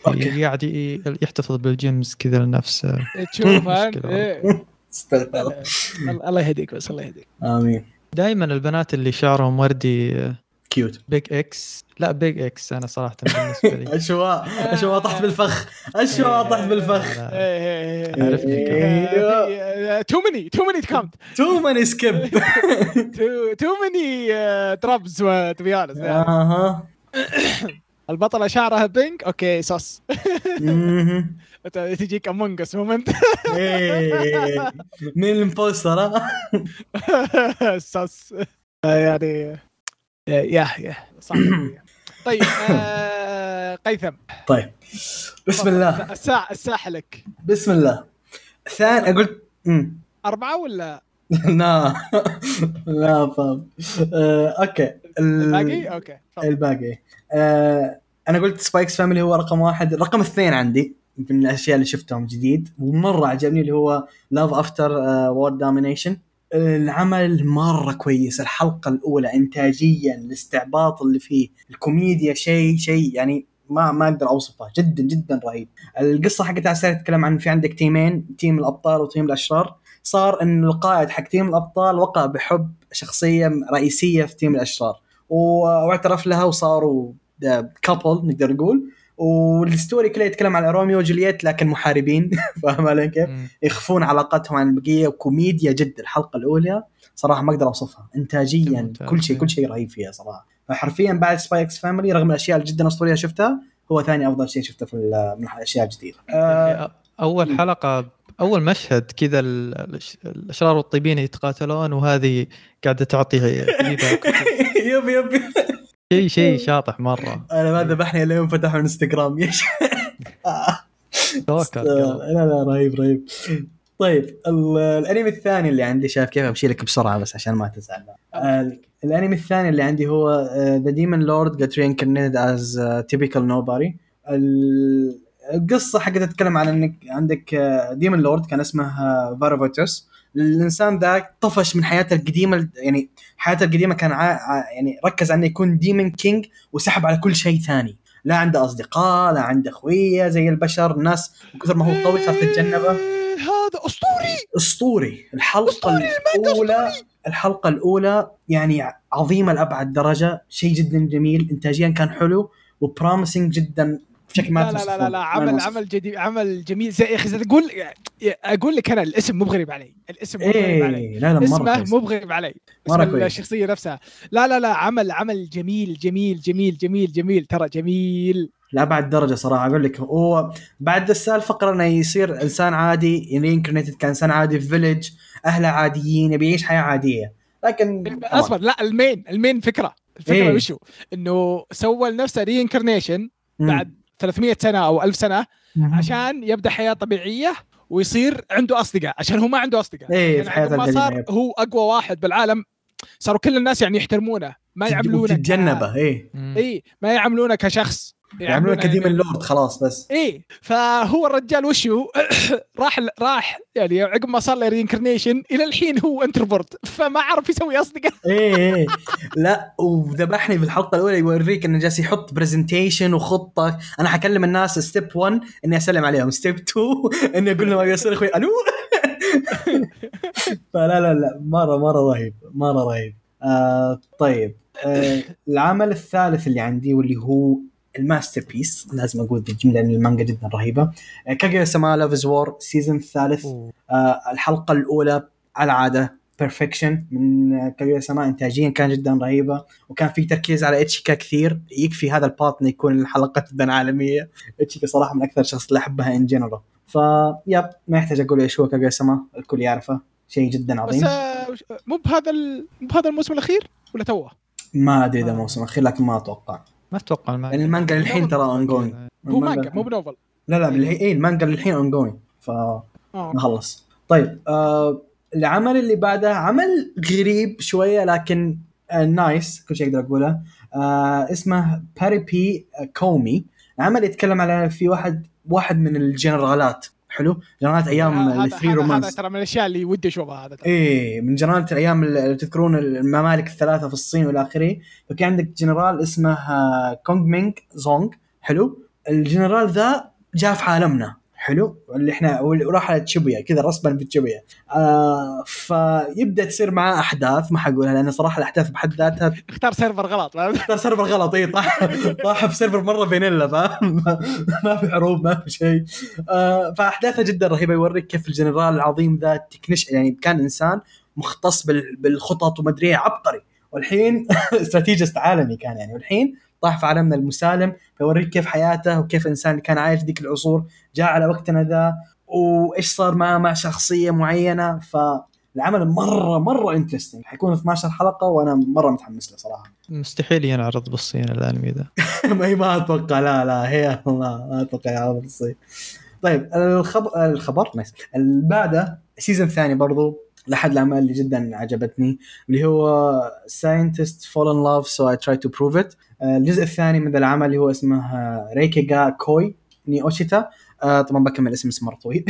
أوكي. قاعد يحتفظ بالجيمز كذا لنفسه. تشوف. إيه. الله يهديك بس الله يهديك. آمين. دائما البنات اللي شعرهم وردي كيوت بيج إكس لا بيج إكس أنا صراحة بالنسبة لي. *laughs* أشواء أشواء طحت بالفخ. أشواء طحت بالفخ. لا، إيه، عارف إيه. تو ماني تو ماني كاونت تو ماني سكيب تو ماني ترابز تو بي أها البطلة شعرها بينك أوكي صص مهم. تجيك امونج اس مومنت. مين الامبوستر *laughs* آه، يعني يا يا صعب. طيب آه، قيثم. طيب. بسم الله. الساعة الساحة لك. بسم الله. ثاني قلت. أربعة ولا؟ *laughs* لا. لا فاهم آه، okay. ال- الباقي؟ okay. الباقي. آه أنا قلت Spy x Family هو رقم واحد. الرقم اثنين عندي. من الأشياء اللي شفتهم جديد. ومرة عجبني اللي هو Love After World Domination العمل مرة كويس. الحلقة الأولى انتاجيا الاستعباط اللي فيه الكوميديا شيء شيء يعني ما ما أقدر اوصفه جدا جدا رهيب. القصة حقتها على تتكلم عن في عندك تيمين team الأبطال وتيم الأشرار. صار إن القائد حق team الأبطال وقع بحب شخصية رئيسية في team الأشرار. واعترف لها وصاروا couple نقدر نقول. وال story كله يتكلم عن روميو وجولييت لكن محاربين *laughs* فاهم علي كيف؟ يخفون علاقتهم عن البقيه وكوميديا جد الحلقة الاولى صراحة ما أقدر أوصفها انتاجيا. كل شيء كل شيء رهيب فيها صراحة فحرفيا بعد Spy x Family رغم الأشياء اللي جدا أسطورية شفتها هو ثاني أفضل شيء شفته في من الاشياء الجديده أخي، أول حلقة أول مشهد كذا الأشرار والطيبين يتقاتلون وهذه قاعدة تعطي. *laughs* يب يب شيء شيء *laughs* شاطح مرة. أنا ما ذبحني إلا يوم فتحوا الانستغرام يش *laughs* توكل. لا لا رهيب رهيب. طيب ال- الأنمي الثاني اللي عندي شايف كيف أمشي لك بسرعة بس عشان ما تزعل. ال- الأنمي الثاني اللي عندي هو The Demon Lord got reincarnated as typical nobody القصة حقتها تتكلم عن إنك عندك demon lord كان اسمه فارفاتوس الإنسان ذا طفش من حياته القديمة يعني حياته القديمة كان ع... يعني ركز على أنه يكون demon king وسحب على كل شيء ثاني. لا عنده أصدقاء لا عنده أخوية زي البشر الناس من كثر ما هو قوي صار تتجنبه. هذا أسطوري! أسطوري. الحلقة أسطوري، الأولى الحلقة الأولى يعني عظيمة لأبعد درجة شيء جدا جميل انتاجيا كان حلو وبروميسنج جدا بشكل ما لا لا لا. لا, لا عمل. عمل جديد عمل جميل زي يا أخي تقول أقول لك أنا الاسم مو بغريب علي الاسم مو بغريب علي إيه لا لا مرة اسمه. مو بغريب علي اسم كويس. الشخصية نفسها لا لا لا عمل عمل جميل جميل جميل جميل جميل ترى جميل لابعد درجة صراحة أقول لك هو بعد السالفة قرر إنه يصير إنسان عادي reincarnated كإنسان عادي في village أهله عاديين يبي يعيش حياة عادية لكن أصبر لا ال main ال main فكرة الفكرة إيه. وشو إنه سوى لنفسه reincarnation مم. بعد 300 سنة أو 1000 سنة. عشان يبدأ حياة طبيعية ويصير عنده أصدقاء عشان هو ما عنده أصدقاء إيه، يعني في حياته عقب ما صار yep. هو أقوى واحد بالعالم صاروا كل الناس يعني يحترمونه ما يعاملونه تتجنبه إيه مم. اي ما يعاملونه كشخص يعملون ك demon يعني- لورد خلاص بس. إيه فهو الرجال وشو *coughs* راح راح يعني عقب ما صار له reincarnation إلى الحين هو introvert فما عرف يسوي أصدقاء. *laughs* إيه إيه لا وذبحني في الحلقة الأولى يوريك إنه جالس يحط presentation وخطة. أنا حكلم الناس step 1 إني أسلم عليهم. step 2 *laughs* إني أقول لهم أبي اصير أخوي ألو؟ *laughs* فلا لا لا مرة مرة رهيب مرة رهيب. آه طيب. آه العمل الثالث اللي عندي واللي هو ال masterpiece لازم أقول ذي الجملة لأن المانجا جدا رهيبة. آه كاجويا sama Love War season الثالث. آه الحلقة الأولى على عادة perfection من كاجويا sama. انتاجيا كان جدا رهيبة. وكان في تركيز على إتشيكا كثير. يكفي هذا البارت إنه يكون الحلقة جدا عالمية. إتشيكا صراحة من أكثر الشخص اللي أحبها in general ف ما يحتاج أقول إيش هو كاجويا سما. الكل يعرفه. شيء جدا بس عظيم. آه، وش- مو بهذا مو بهذا الموسم الأخير؟ ولا توه؟ ما أدري إذا موسم اخير لكن ما أتوقع. ما أتوقع المانجا. لأن المانجا للحين ترى ongoing هو مانجا مو ب novel. لا لا بالحين اي المانجا للحين ongoing ف آه. نخلص. طيب آه العمل اللي بعده عمل غريب شوية لكن آه nice كل شيء أقدر أقوله. آه اسمه باري بي كومي العمل يتكلم على في واحد واحد من الجنرالات. حلو؟ جنرالات أيام هذا- ال Three هذا- romance. ترى من الأشياء اللي ودي أشوفها هذا ترى. إيه من جنرالات الأيام اللي تذكرون الممالك الثلاثة في الصين والى آخره. فكان عندك جنرال اسمه آه، كونغ مينغ زونغ. حلو؟ الجنرال ذا جاء في عالمنا. حلو؟ اللي إحنا واللي راح على تشيبويا كذا respawn في تشيبويا. آه فيبدأ تصير معاه أحداث ما حقولها لأن صراحة الأحداث بحد ذاتها *laughs* اختار server غلط اختار server غلط إي طاح طاح في server مرة فينيلا فاهم؟ *laughs* ما في حروب ما في شيء. آه فاحداثها جدا رهيبة يوريك كيف الجنرال العظيم ذا تكنش يعني كان إنسان مختص بال- بالخطط ومدري إيه، عبقري. والحين *laughs* strategist عالمي كان يعني. والحين طاح في عالمنا المسالم فيوريك كيف حياته وكيف الانسان اللي كان عايش ذيك العصور. جاء على وقتنا ذا وإيش صار معه؟ مع شخصية معينة. فالعمل مره مرة interesting حيكون 12 حلقة وأنا مرة متحمس له صراحة. مستحيل ينعرض بالصين الأنمي ذا. *laughs* ما ما أتوقع. لا لا هي ما ما أتوقع يعرض بالصين. طيب الخبر الخبر nice اللي بعده ال season الثاني برضو. لأحد الاعمال اللي جدا عجبتني اللي هو scientist fall in love so I try to prove it الجزء الثاني من العمل اللي هو اسمه ريكيغا كوي ني اوشيتا آه طبعا بكمل اسم اسمه مرة طويل.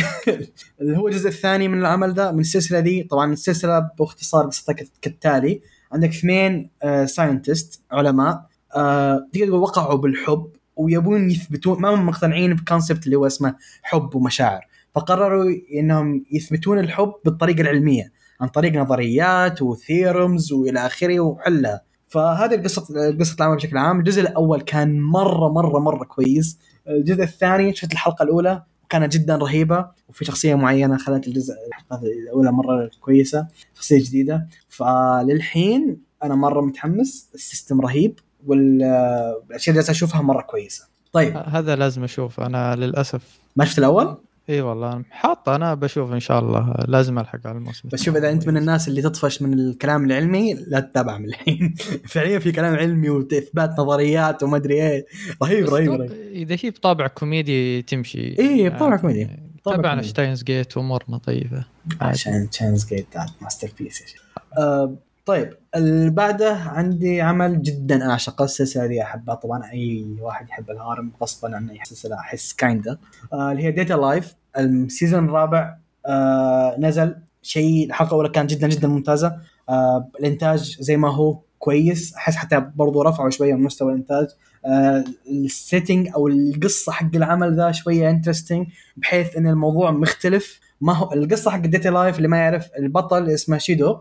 اللي *laughs* هو الجزء الثاني من العمل ده من السلسلة دي طبعا السلسلة باختصار قصتها كالتالي. عندك اثنين scientist علماء. آه تقدر تقول وقعوا بالحب ويبون يثبتون ما هم مقتنعين ب concept اللي هو اسمه حب ومشاعر. فقرروا إنهم يثبتون الحب بالطريقة العلمية عن طريق نظريات و theorems وإلى آخره وحلها فهذه القصة قصة العمل بشكل عام. الجزء الأول كان مرة مرة مرة كويس. الجزء الثاني شفت الحلقة الأولى وكانت جدا رهيبة وفي شخصية معينة خلت الجزء الحلقة الأولى مرة كويسة شخصية جديدة. فللحين أنا مرة متحمس. ال system رهيب والاشياء اللي جالس أشوفها مرة كويسة. طيب. هذا لازم اشوفه أنا للأسف ما شفت الأول؟ إي والله حاطه. أنا بشوف إن شاء الله لازم ألحق على الموسم بس شوف إذا أنت من الناس اللي تطفش من الكلام العلمي لا تتابع من الحين. *laughs* فعليا في كلام علمي وإثبات نظريات وما أدري إيه. رهيب رهيب رهيب. إذا هي بطابع كوميدي تمشي. إيه، بطابع كوميدي. كوميدي. Steins Gate وامورنا طيبة. عشان Steins Gate masterpiece يا شيخ. آه طيب اللي بعده عندي عمل جدا اعشقه السلسله دي أحبها. طبعا أي واحد يحب ال harem غصبا عنه يحب السلسله احس kinda آه اللي هي Date A Live ال season الرابع آه نزل شيء الحلقة الأولى كانت جدا جدا ممتازة. آه الإنتاج زي ما هو كويس أحس حتى برضو رفعوا شوية من مستوى الإنتاج. آه ال setting أو القصة حق العمل ذا شوية interesting بحيث إن الموضوع مختلف. ما هو القصة حق Date A Live اللي ما يعرف البطل اسمه شيدو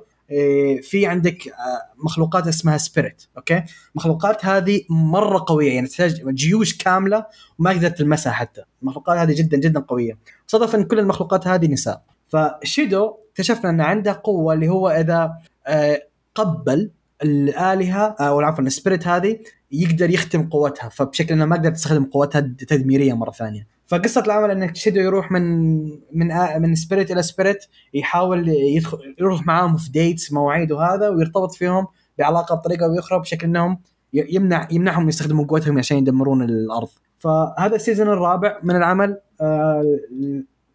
في عندك آه، مخلوقات اسمها spirit أوكي؟ المخلوقات هذه مرة قوية يعني تحتاج جيوش كاملة وما تقدر تلمسها حتى. المخلوقات هذه جدا جدا قوية. صدف إن كل المخلوقات هذه نساء. فشيدو اكتشفنا إن عنده قوة اللي هو إذا آه، قبل الآلهة أو عفوا ال spirit هذه يقدر يختم قوتها فبشكل إنه ما قدر تستخدم قوتها تدميرية مرة ثانية. فقصة العمل إنك شيدو يروح من من من spirit إلى spirit يحاول يدخل يروح معاهم في dates مواعيد وهذا ويرتبط فيهم بعلاقة بطريقة أو بأخرى بشكل إنهم يمنع يمنعهم يستخدموا قوتهم عشان يدمرون الأرض. فهذا ال season الرابع من العمل آه،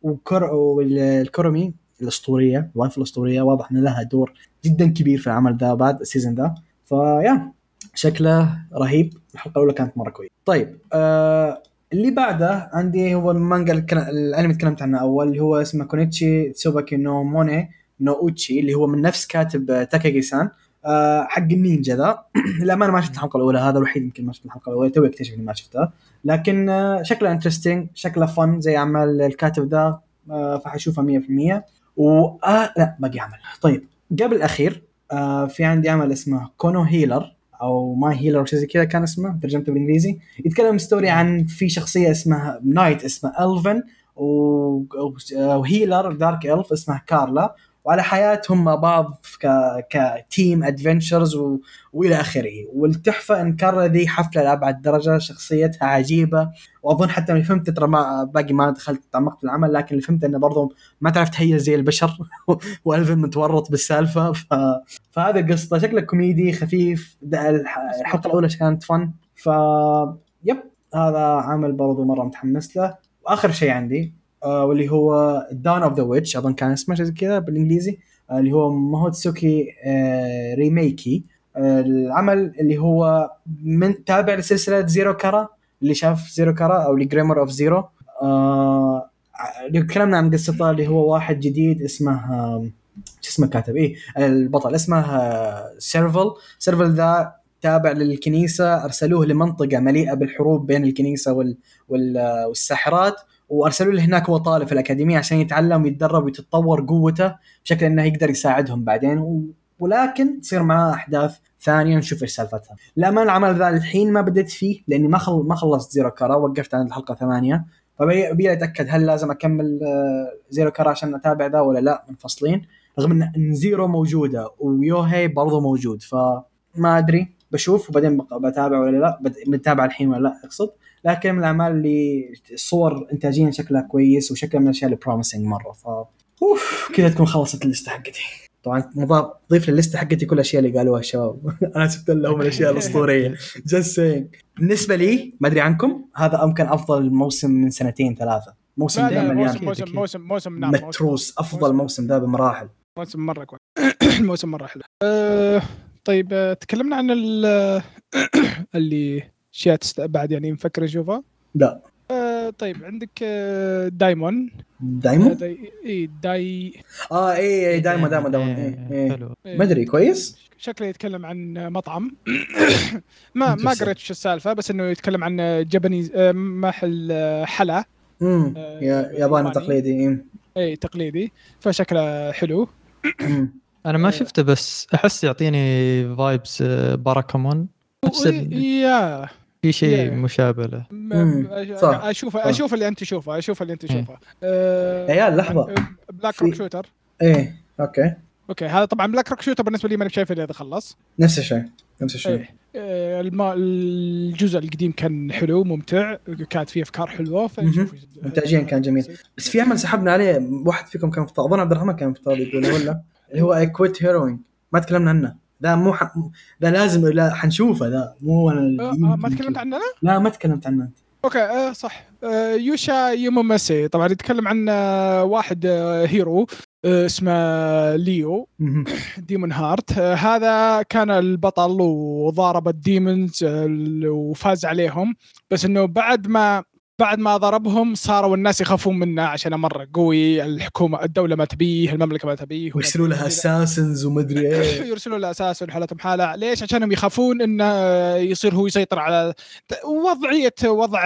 وكر والكورومي الأسطورية ال waifu الأسطورية واضح إن لها دور جدا كبير في العمل ذا بعد ال season ذا. فيا شكله رهيب الحلقة الأولى كانت مرة كويسة. طيب آه اللي بعده عندي هو المانجا الانمي اللي تكلمت عنه أول اللي هو اسمه كونيتشي تسوباكي نو موني نو اوتشي اللي هو من نفس كاتب تاكاجي سان آه حق النينجا ذا *clears throat* للامانه ما شفت الحلقة الأولى هذا الوحيد يمكن ما شفت الحلقة الأولى توي أكتشف إني ما شفتها لكن آه شكله interesting شكله fun زي اعمال الكاتب ذا آه فحشوفها 100% و آه لا باقي عمل. طيب قبل الأخير آه في عندي عمل اسمه كونو healer أو ما healer أو زي كذا كان اسمه ترجمته بالإنجليزي. يتكلم story عن في شخصية اسمها knight اسمه ألفن و healer dark elf اسمها كارلا وعلى حياتهم مع بعض ك... ك team adventurers و... وإلى آخره. والتحفة إن كارلا ذي حفلة لأبعد درجة شخصيتها عجيبة. وأظن حتى اللي فهمت ترى ما باقي ما دخلت تعمقت في العمل لكن اللي فهمت إنه برضو ما تعرف تهيل زي البشر *laughs* وألفن متورط بالسالفة. ف... فهذا القصة شكله كوميدي خفيف. الحلقة الأولى كانت fun ف yep هذا عمل برضو مرة متحمس له. وآخر شيء عندي واللي هو Dawn of the Witch أظن كان اسمه شيء زي كذا بالإنجليزي. آه اللي هو ماهوتسوكي آه ريميكي آه العمل اللي هو من تابع لسلسلة زيرو كارا اللي شاف زيرو كارا أو Grimoire of Zero آه تكلمنا عن قصته اللي هو واحد جديد اسمه شو اسمه كاتب؟ إيه البطل اسمه آه، سيرفل سيرفل ذا تابع للكنيسة أرسلوه لمنطقة مليئة بالحروب بين الكنيسة وال وال آه، والساحرات. وأرسلوا له هناك هو طالب في الأكاديمية عشان يتعلم ويتدرب ويتطور قوته بشكل إنه يقدر يساعدهم بعدين. و... ولكن تصير معاه أحداث ثانية نشوف إيش سالفتها. للامانه العمل ذا الحين ما بديت فيه لأني ما خل... ما خلصت زيرو كارا وقفت عند الحلقة ثمانية. فبي أتأكد هل لازم أكمل آه، زيرو كارا عشان أتابع ذا ولا لا منفصلين. رغم ان زيرو موجودة ويوهي برضو موجود فما أدري. بشوف وبعدين بتابع ولا لا بت- بتابع الحين ولا لا أقصد. لكن من الأعمال اللي الصور انتاجيا شكلها كويس وشكلها من الأشياء اللي promising مرة ف أوف كذا تكون خلصت الليستة حقتي. طبعا مضاف ضيف للليستة حقتي كل الأشياء اللي قالوها الشباب. *laughs* أنا سبت لهم الأشياء الأسطورية. just بالنسبة لي ما أدري عنكم هذا يمكن أفضل موسم من سنتين ثلاثة. موسم دائما لا مليان. موسم موسم. موسم موسم نعم موسم- متروس. أفضل موسم. موسم ذا بمراحل. موسم مرة كويس. *clears throat* الموسم مرة حلو. أه طيب آه، تكلمنا عن ال- *clears throat* اللي أشياء تست... بعد يعني نفكر نشوفها لا. أه طيب عندك آه، دايمون دايمو داي... إيه داي آه اي اي دايما دايما دايما إيه، إيه، إيه. حلو. إيه، ما أدري كويس؟ شكله يتكلم عن مطعم. *coughs* ما ما. قريت شو السالفة بس إنه يتكلم عن جابانيز آه، محل آه، حلا. امم آه، يا ياباني. تقليدي إيه. اي تقليدي. فشكله حلو. *coughs* أنا ما آه. شفته بس أحس يعطيني vibes باراكامون. yeah. في شيء. مشابه له صح، أشوف صح. أشوف اللي أنت تشوفه أشوف اللي أنت. تشوفه آه، عيال، لحظة. Black في- Rock Shooter إيه أوكي أوكي هذا طبعا Black Rock Shooter بالنسبة لي ماني شايف إذا خلص نفس الشيء نفس الشيء إيه. آه، الجزء القديم كان حلو ممتع كانت فيه أفكار حلوة إنتاجياً كان جميل. بس في عمل سحبنا عليه واحد فيكم كان مفترض اظن عبد الرحمن كان مفترض يقوله ولا اللي هو I Quit Heroing ما تكلمنا عنه ذا مو ح... ذا لازم لا حنشوفه ذا مو أنا آه، آه، ما تكلمت. عنه أنا؟ لا ما تكلمت عنه أنت okay آه صح آه يوشا يوموماسي طبعا يتكلم عن آه واحد آه hero آه اسمه ليو. *coughs* Demonheart آه هذا كان البطل وضارب ال demons آه وفاز عليهم بس إنه بعد ما بعد ما ضربهم صاروا الناس يخافون منه عشان مرة قوي الحكومة الدولة ما تبيه المملكة ما تبيه ويرسلوا لها assassins ومدري *laughs* إيه يرسلوا له أساس حالتهم حالة. ليش؟ عشانهم يخافون إنه يصير هو يسيطر على وضعية وضع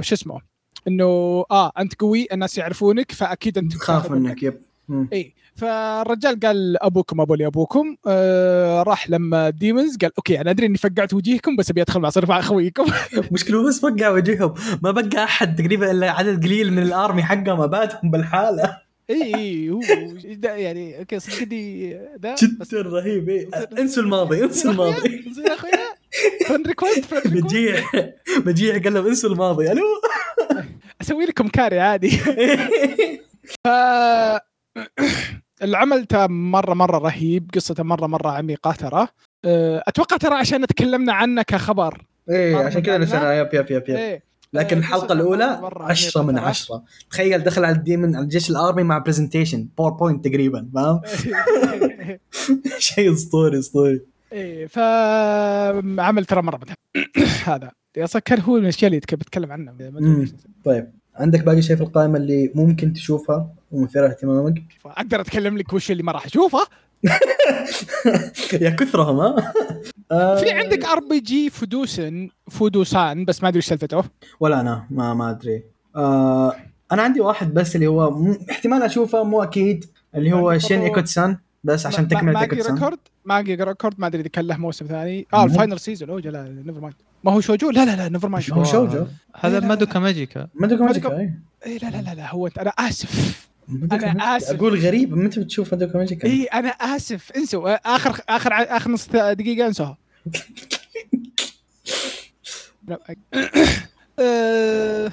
شو اسمه؟ إنه آه أنت قوي الناس يعرفونك فأكيد أنت تخاف منك yep. اي فالرجال قال أبوكم أبو لي أبوكم. آه راح لما demons قال okay أنا أدري إني فقعت وجيهكم بس أبي أدخل مع صرف مع أخويكم. *laughs* مشكلة بس بقى وجههم ما بقى أحد تقريبا إلا عدد قليل من ال army حقهم اباتهم بالحالة. إي إي هو يعني okay صدقني ده جدا رهيب إيه. *laughs* انسوا الماضي انسوا الماضي. يا أخويا. friend request *laughs* مجيع مجيع قال لهم انسوا الماضي ألو. أسوي لكم كاري عادي. ف العمل ترى مرة مرة رهيب قصته مرة مرة عميقة ترى. أه، أتوقع ترى عشان تكلمنا عنه كخبر. إيه عشان كذا. نسينا yep yep yep yep. إيه. لكن آه، الحلقة الأولى مرة- مرة 10 من عميقة ترى. 10 تخيل دخل على ال demon على الجيش ال army مع presentation PowerPoint تقريبا فاهم؟ *laughs* شيء أسطوري أسطوري. إيه فعمل ترى مرة *coughs* هذا. أصلا كان هو من الأشياء اللي بتكلم عنها. طيب. عندك باقي شيء في القائمة اللي ممكن تشوفها ومثيره اهتمامك؟ أقدر أتكلم لك وش اللي ما راح أشوفه؟ *laughs* يا كثرهم ها؟ آه، في عندك RPG فودوسن فودوسان بس ما أدري إيش سالفته. ولا أنا ما ما أدري. آه أنا عندي واحد بس اللي هو م- احتمال أشوفه مو أكيد اللي هو شين ايكوتسان بس عشان ما- تكملة ماجي ريكورد ماجي ريكورد ما أدري إذا كان له موسم ثاني. آه ال final season أوه لا never mind ما هو شوجو لا لا لا never mind هو شوجو هذا لا، مادوكا ماجيكا ما ادري ماجيكا. اي اي لا لا لا لا هو أنا آسف مادوكا أنا ماجيكا. آسف. أقول غريب متى بتشوف مادوكا ماجيكا اي أنا آسف انسوا آخر آخر آخر نص دقيقة انسوها. *laughs* *coughs* آه،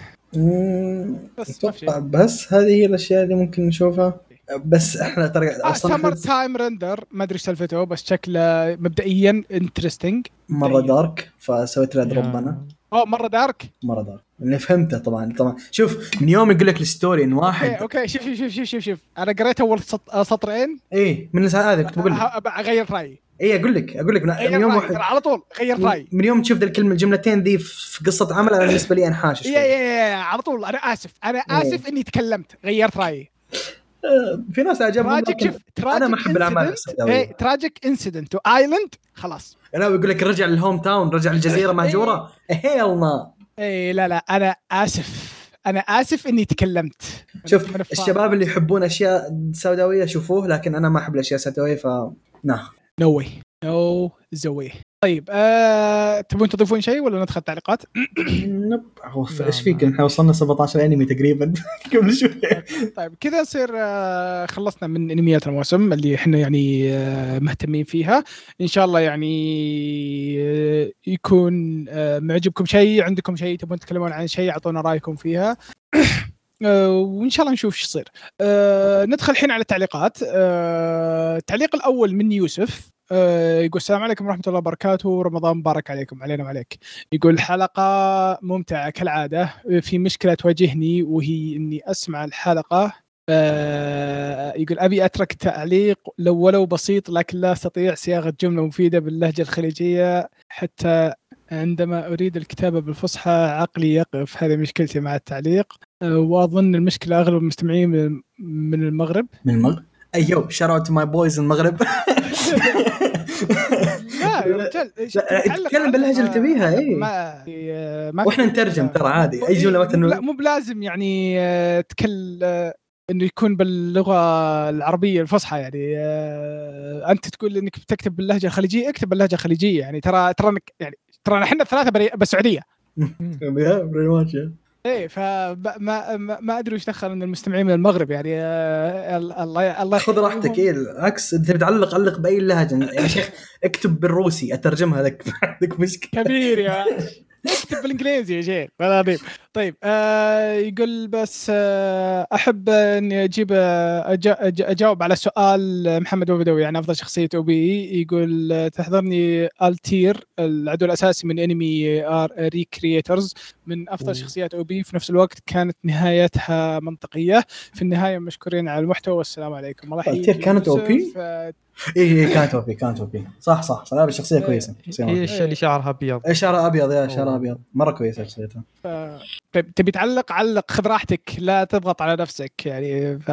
بس أتوقع. بس هذه هي الأشياء اللي ممكن نشوفها بس إحنا ترى آه Summer Time Render ما أدري إيش سالفته بس شكله مبدئيا interesting مرة dark فسويت له drop أنا اوه مرة dark مرة dark اللي فهمته طبعا طبعا. شوف من يوم يقول لك ال story إن okay واحد okay شوف شوف شوف شوف شوف. أنا قريت أول سط- آه، سطرين. إيه من هذه كنت بقول لك. أغير رأيي. إيه أقول لك أقول لك من يوم واحد على طول غير رأيي. من يوم تشوف الكلمة الجملتين ذي في قصة عمل أنا بالنسبة لي انحاش يا يا يا على طول. أنا آسف أنا آسف إني تكلمت غيرت رأيي. في ناس أعجبهم tragic شوف أنا ما الأعمال السوداوية. إيه tragic incident و island خلاص. لا يقول لك رجع لل hometown رجع الجزيره *laughs* مهجورة. hell no إيه لا لا أنا آسف. أنا آسف إني تكلمت. شوف الشباب اللي يحبون أشياء سوداوية شوفوه لكن أنا ما أحب الأشياء السوداوية ف نعم no way no way طيب آه، تبون تضيفون شيء ولا ندخل تعليقات؟ *coughs* nope. إيش فيك إحنا وصلنا 17 أنمي تقريبا *laughs* قبل شوي. طيب كذا نصير آه، خلصنا من أنميات الموسم اللي إحنا يعني آه، مهتمين فيها. إن شاء الله يعني آه، يكون آه، معجبكم شيء عندكم شيء تبون تتكلمون عن شيء أعطونا رأيكم فيها. *coughs* آه، وإن شاء الله نشوف إيش يصير. ندخل الحين على التعليقات. التعليق الأول من يوسف. يقول السلام عليكم ورحمة الله وبركاته. رمضان مبارك عليكم علينا وعليك. يقول الحلقة ممتعة كالعادة. في مشكلة تواجهني وهي إني أسمع الحلقة. آه، يقول أبي أترك تعليق لو ولو بسيط لكن لا أستطيع صياغة جملة مفيدة باللهجة الخليجية. حتى عندما أريد الكتابة بالفصحى عقلي يقف. هذه مشكلتي مع التعليق. آه، وأظن المشكلة أغلب المستمعين من- من المغرب. من المغرب؟ أيوه shout out my boys المغرب. *laughs* لا *laughs* يا رجال باللهجة اللي تبيها، إيه. ما وإحنا نترجم ترى عادي. أي جملة مو- مثلا لا مو بلازم يعني آه، تكل آه، إنه يكون باللغة العربية الفصحى يعني آه، أنت تقول إنك بتكتب باللهجة الخليجية اكتب باللهجة الخليجية يعني ترى ترى يعني ترى إحنا الثلاثة بالسعودية. *laughs* إيه فما ما, ما, أدري وش دخل ان المستمعين من المغرب يعني آه، ال- الله الله خذ راحتك. إيه العكس أنت بتعلق علق بأي لهجة. يا شيخ اكتب بالروسي أترجمها لك. *laughs* عندك مشكلة. كبير يا اكتب بالإنجليزي يا شيخ. طيب آه يقول بس آه أحب إني أجيب آه، أجا أجا أجاوب على سؤال محمد أبو بدوي عن أفضل شخصية OP يقول آه، تحضرني ألتير العدو الأساسي من انمي Re:Creators من أفضل أوه. شخصيات OP في نفس الوقت كانت نهايتها منطقية في النهاية مشكورين على المحتوى والسلام عليكم الله ألتير كانت. OP؟ آه، اي اي كانت OP كانت OP صح صح صح لا الشخصيه إيه. كويسة هي مرة. الش- اللي شعرها أبيض إيه، شعرها أبيض يا شعرها أوه. أبيض مرة كويسة شخصيتها ف... تبي تعلق علق خذ راحتك لا تضغط على نفسك يعني ف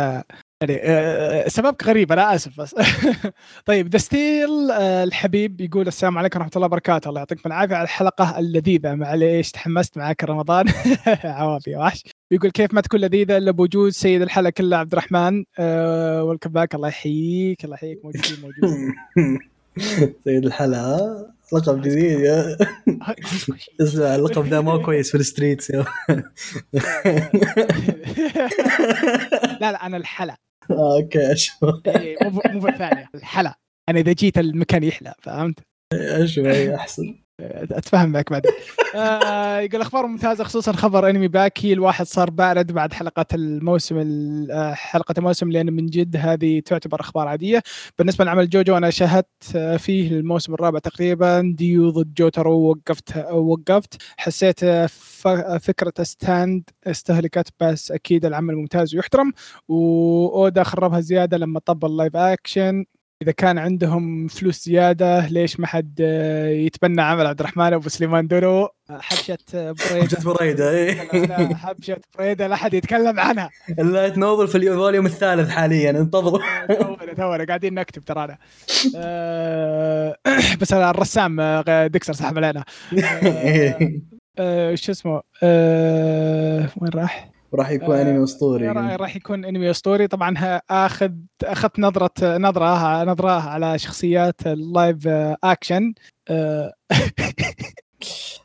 يعني آه، سببك غريب أنا آسف بس. *laughs* طيب دستيل آه، الحبيب يقول السلام عليكم ورحمة الله وبركاته. الله يعطيكم العافية على الحلقة اللذيذة. معليش تحمست معك رمضان. *laughs* عوافي وحش. يقول كيف ما تكون لذيذة إلا بوجود سيد الحلقة كلها عبد الرحمن. أه welcome back الله يحييك الله يحييك. موجودين موجودين *laughs* سيد الحلقة. لقب جديد يا. اسمع اللقب ذا مو كويس في ال streets يا. لا لا أنا الحلا. آه، okay أشوف. إيه، مو مو الثانية الحلا. أنا إذا جيت المكان يحلى فهمت؟ أشوف أحسن. اتفهم معك بعدين *laughs* آه يقول أخبار ممتازة خصوصا خبر أنمي باكي. الواحد صار بارد بعد حلقة الموسم ال- آه، حلقة الموسم لأن من جد هذه تعتبر أخبار عادية. بالنسبة لعمل جوجو أنا شاهدت آه، فيه الموسم الرابع تقريبا. ديو ضد جوترو وقفت وقفت. حسيت آه، فكرة stand استهلكت بس أكيد العمل ممتاز ويحترم. وأودا خربها زيادة لما طب ال live action إذا كان عندهم فلوس زيادة ليش ما حد آه، يتبنى عمل عبد الرحمن أبو سليمان دورو؟ آه، حبشة آه، بريدة. جت بريدة لا، حبشة بريدة لا حد يتكلم عنها. ال light novel في ال volume الثالث حاليا انتظروا. تونا تونا قاعدين نكتب ترانا آه، *clears throat* بس الرسام آه، ديكسر سحب علينا. *laughs* آه، آه، شو اسمه؟ آه، وين راح؟ راح يكون آه، أنمي أسطوري. راح يكون أنمي أسطوري. طبعا اخذ أخذت نظره نظره نظرة على شخصيات ال live action آه،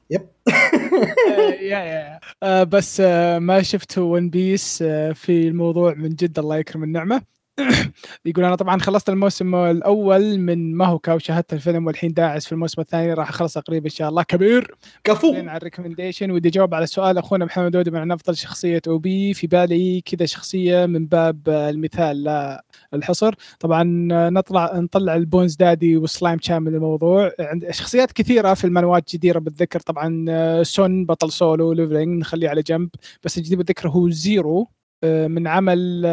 yep *laughs* يا يا آه، بس آه، ما شفت One Piece في الموضوع من جد الله يكرم النعمة. *coughs* يقول أنا طبعا خلصت الموسم الأول من ماهوكا وشاهدت الفيلم والحين داعس في الموسم الثاني راح أخلصه قريب إن شاء الله. كبير. كفو. على ال recommendation ودي اجاوب على سؤال أخونا محمد ودي عن أفضل شخصية OP. في بالي كذا شخصية من باب المثال لا الحصر. طبعا نطلع نطلع ال bones daddy و slime chan من الموضوع. عند شخصيات كثيرة في المانوات جديرة بالذكر. طبعا سون بطل Solo Leveling نخليه على جنب. بس الجديد بالذكر هو زيرو. من عمل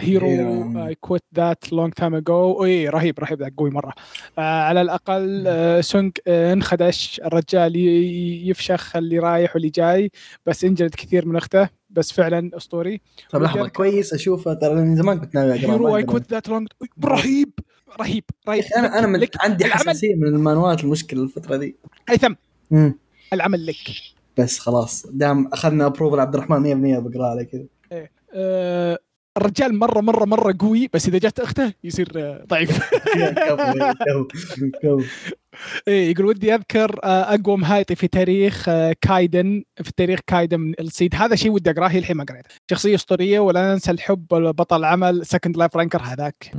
Hero Hero. I quit that long time ago اي رهيب رهيب ذا قوي مرة. آه، على الأقل آه، سونج آه، انخدش. الرجال يفشخ اللي رايح واللي جاي بس انجلد كثير من أخته. بس فعلا اسطوري طب لحظة كويس أشوفه. ترى من زمان كنت ناوي أقرأ Hero I. quit that long رهيب رهيب رهيب. أنا أنا من عندي حساسية من المانوات المشكلة الفترة دي. هيثم. العمل لك. بس خلاص دام أخذنا approval عبد الرحمن 100% بقرا عليه كذا. آه، الرجال مرة مرة مرة قوي بس إذا جت أخته يصير آه، ضعيف. *laughs* إيه يقول ودي أذكر آه، أقوى مهايطي في تاريخ كايدن في تاريخ كايدن من السيد. هذا شيء ودي أقرأه الحين ما قريته. شخصية أسطورية ولا ننسى الحب بطل العمل Second Life Ranker هذاك.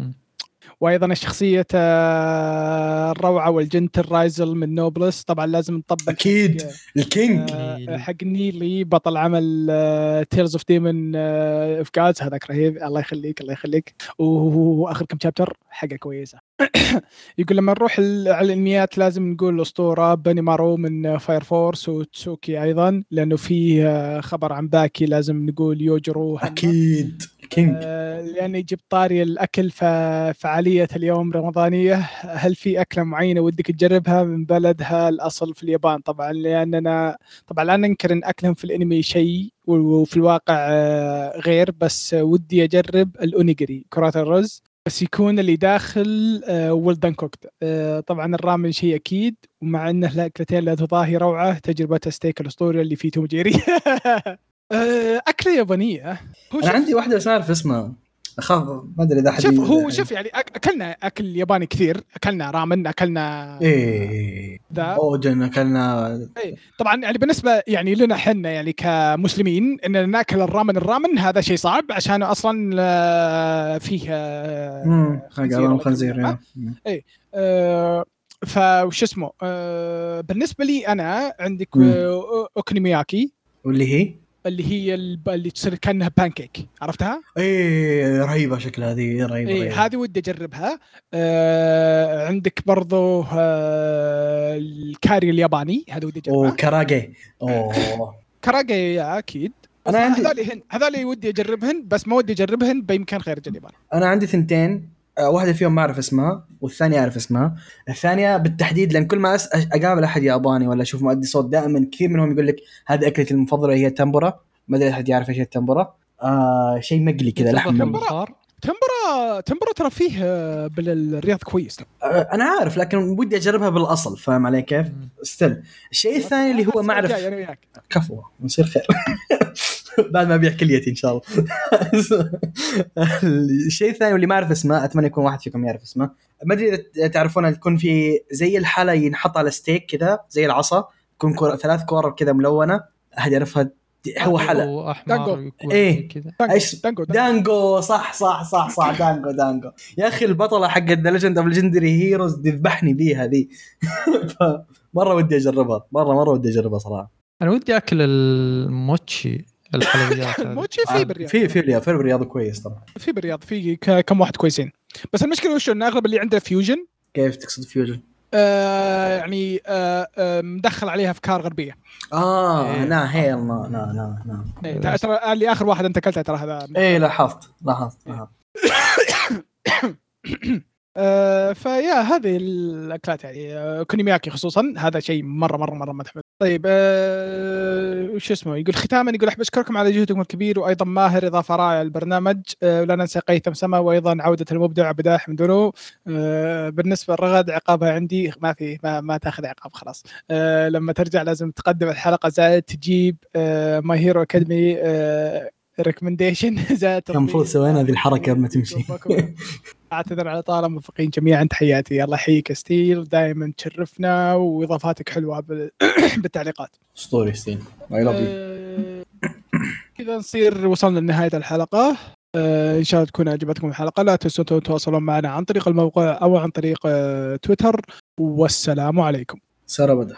وأيضا الشخصية آه، الروعة وال gentle رايزل من نوبلس. طبعا لازم نطبق أكيد. حق- ال king. آه،. حق نيلي بطل عمل Tales of Demons and Gods هذاك رهيب. الله يخليك الله يخليك. وآخر كم chapter حاجة كويسة. *coughs* يقول لما نروح على الإنميات لازم نقول الاسطوره بني مارو من Fire Force وتسوكي أيضا لأنه في آه، خبر عن باكي. لازم نقول يوجرو. أكيد. king آه، لأن يجيب طاري الأكل ففعاليه اليوم رمضانية. هل في أكلة معينة ودك تجربها من بلدها الأصل في اليابان؟ طبعا لاننا طبعا لا ننكر إن أكلهم في الأنمي شيء وفي الواقع آه، غير بس ودي أجرب الأونيجري كرات الرز بس يكون اللي داخل well done cooked طبعا الرامن شيء أكيد ومع إنه الأكلتين لا تضاهي روعة تجربة ستيك الأسطوري اللي فيه توم جيري. آه، *laughs* أكلة يابانية. هو أنا عندي واحدة بس ما أعرف اسمها. أخاف ما أدري إذا حد شوف هو شوف يعني أكلنا أكل ياباني كثير. أكلنا رامن أكلنا إيه ذا. أوجن أكلنا طبعا يعني بالنسبة يعني لنا إحنا يعني كمسلمين إننا نأكل الرامن الرامن هذا شيء صعب عشان أصلا آه، فيه آه، خنزير خنزير. إيه. آه، فوش اسمه؟ آه، بالنسبة لي أنا عندك. آه، أوكونومياكي واللي هي؟ اللي هي اللي تصير كأنها بانكيك عرفتها؟ إيه رهيبة شكلها هذه رهيبة اي. هذه ودي أجربها. آه عندك برضو آه الكاري الياباني هذا ودي اجربها وكراجي أوه. كراجي أكيد. أنا عندي- هذول هن هذول ودي أجربهن بس ما ودي أجربهن بمكان خارج اليابان أنا عندي ثنتين. آه، واحدة فيهم ما أعرف اسمها والثانية أعرف اسمها. الثانية بالتحديد لأن كل ما أس... أقابل أحد ياباني ولا أشوف مؤدي صوت دائما كثير منهم يقول لك هذه أكلتي المفضلة هي التمبرا ما أدري أحد يعرف إيش هي التمبرا آه شيء مقلي كذا لحم. بالبخار تمبرا تمبرا ترى فيه آه، بالرياض كويس. آه أنا عارف لكن ودي أجربها بالأصل فاهم علي كيف؟ still الشيء الثاني اللي هو ما اعرف كفو نصير خير. *laughs* بعد ما أبيع كليتي إن شاء الله. *laughs* الشيء الثاني واللي ما أعرف اسمه أتمنى يكون واحد فيكم يعرف اسمه. ما أدري إذا تعرفون يكون في زي الحلا ينحط على stick كذا زي العصا تكون كرة ثلاث كور كذا ملونة أحد يعرفها؟ هو واحمر دانجو. إيه. كذا. دانجو. دانجو, صح صح صح صح. دانجو دانجو. يا أخي البطلة حق The Legend of Legendary Heroes تذبحني بيها ذي. *laughs* مرة ودي أجربها. مرة مرة ودي أجربها صراحة. أنا ودي أكل الموتشي الحلويات هذه. *laughs* موتشي آه، في بالرياض. في في الرياض في الرياض كويس طبعا في بالرياض. في كم واحد كويسين. بس المشكلة وش ان أغلب اللي عنده fusion كيف تقصد fusion؟ آه يعني آه آه مدخل عليها أفكار غربية. آه إيه. لا hell لا لا لا لا إيه، ترى- اللي آخر واحد أنت أكلته ترى هذا. إيه لاحظت لاحظت لاحظت. *coughs* آه فيا هذه الأكلات يعني أوكونومياكي خصوصا هذا شيء مرة مرة مرة متحمس طيب آه وش اسمه؟ يقول ختاما يقول أحب أشكركم على جهدكم الكبير وأيضا ماهر إضافة رائعة للبرنامج آه ولا ننسى قيثم سما وأيضا عودة المبدع عبد دونو آه بالنسبة للرغد عقابها عندي ما في ما, ما تأخذ عقاب خلاص. آه لما ترجع لازم تقدم الحلقة زائد تجيب آه My Hero Academia recommendation زائد كان المفروض سوينا هذه الحركة قبل ما تمشي. *laughs* اعتذر على طال موفقين جميعا تحياتي. الله يحييك ستيل. دائما تشرفنا وإضافاتك حلوة بال- *coughs* بالتعليقات. اسطوري ستيل I love you آه، كذا نصير وصلنا لنهاية الحلقة. آه، إن شاء الله تكون عجبتكم الحلقة. لا تنسوا تتواصلون معنا عن طريق الموقع أو عن طريق آه، تويتر. والسلام عليكم. بدر.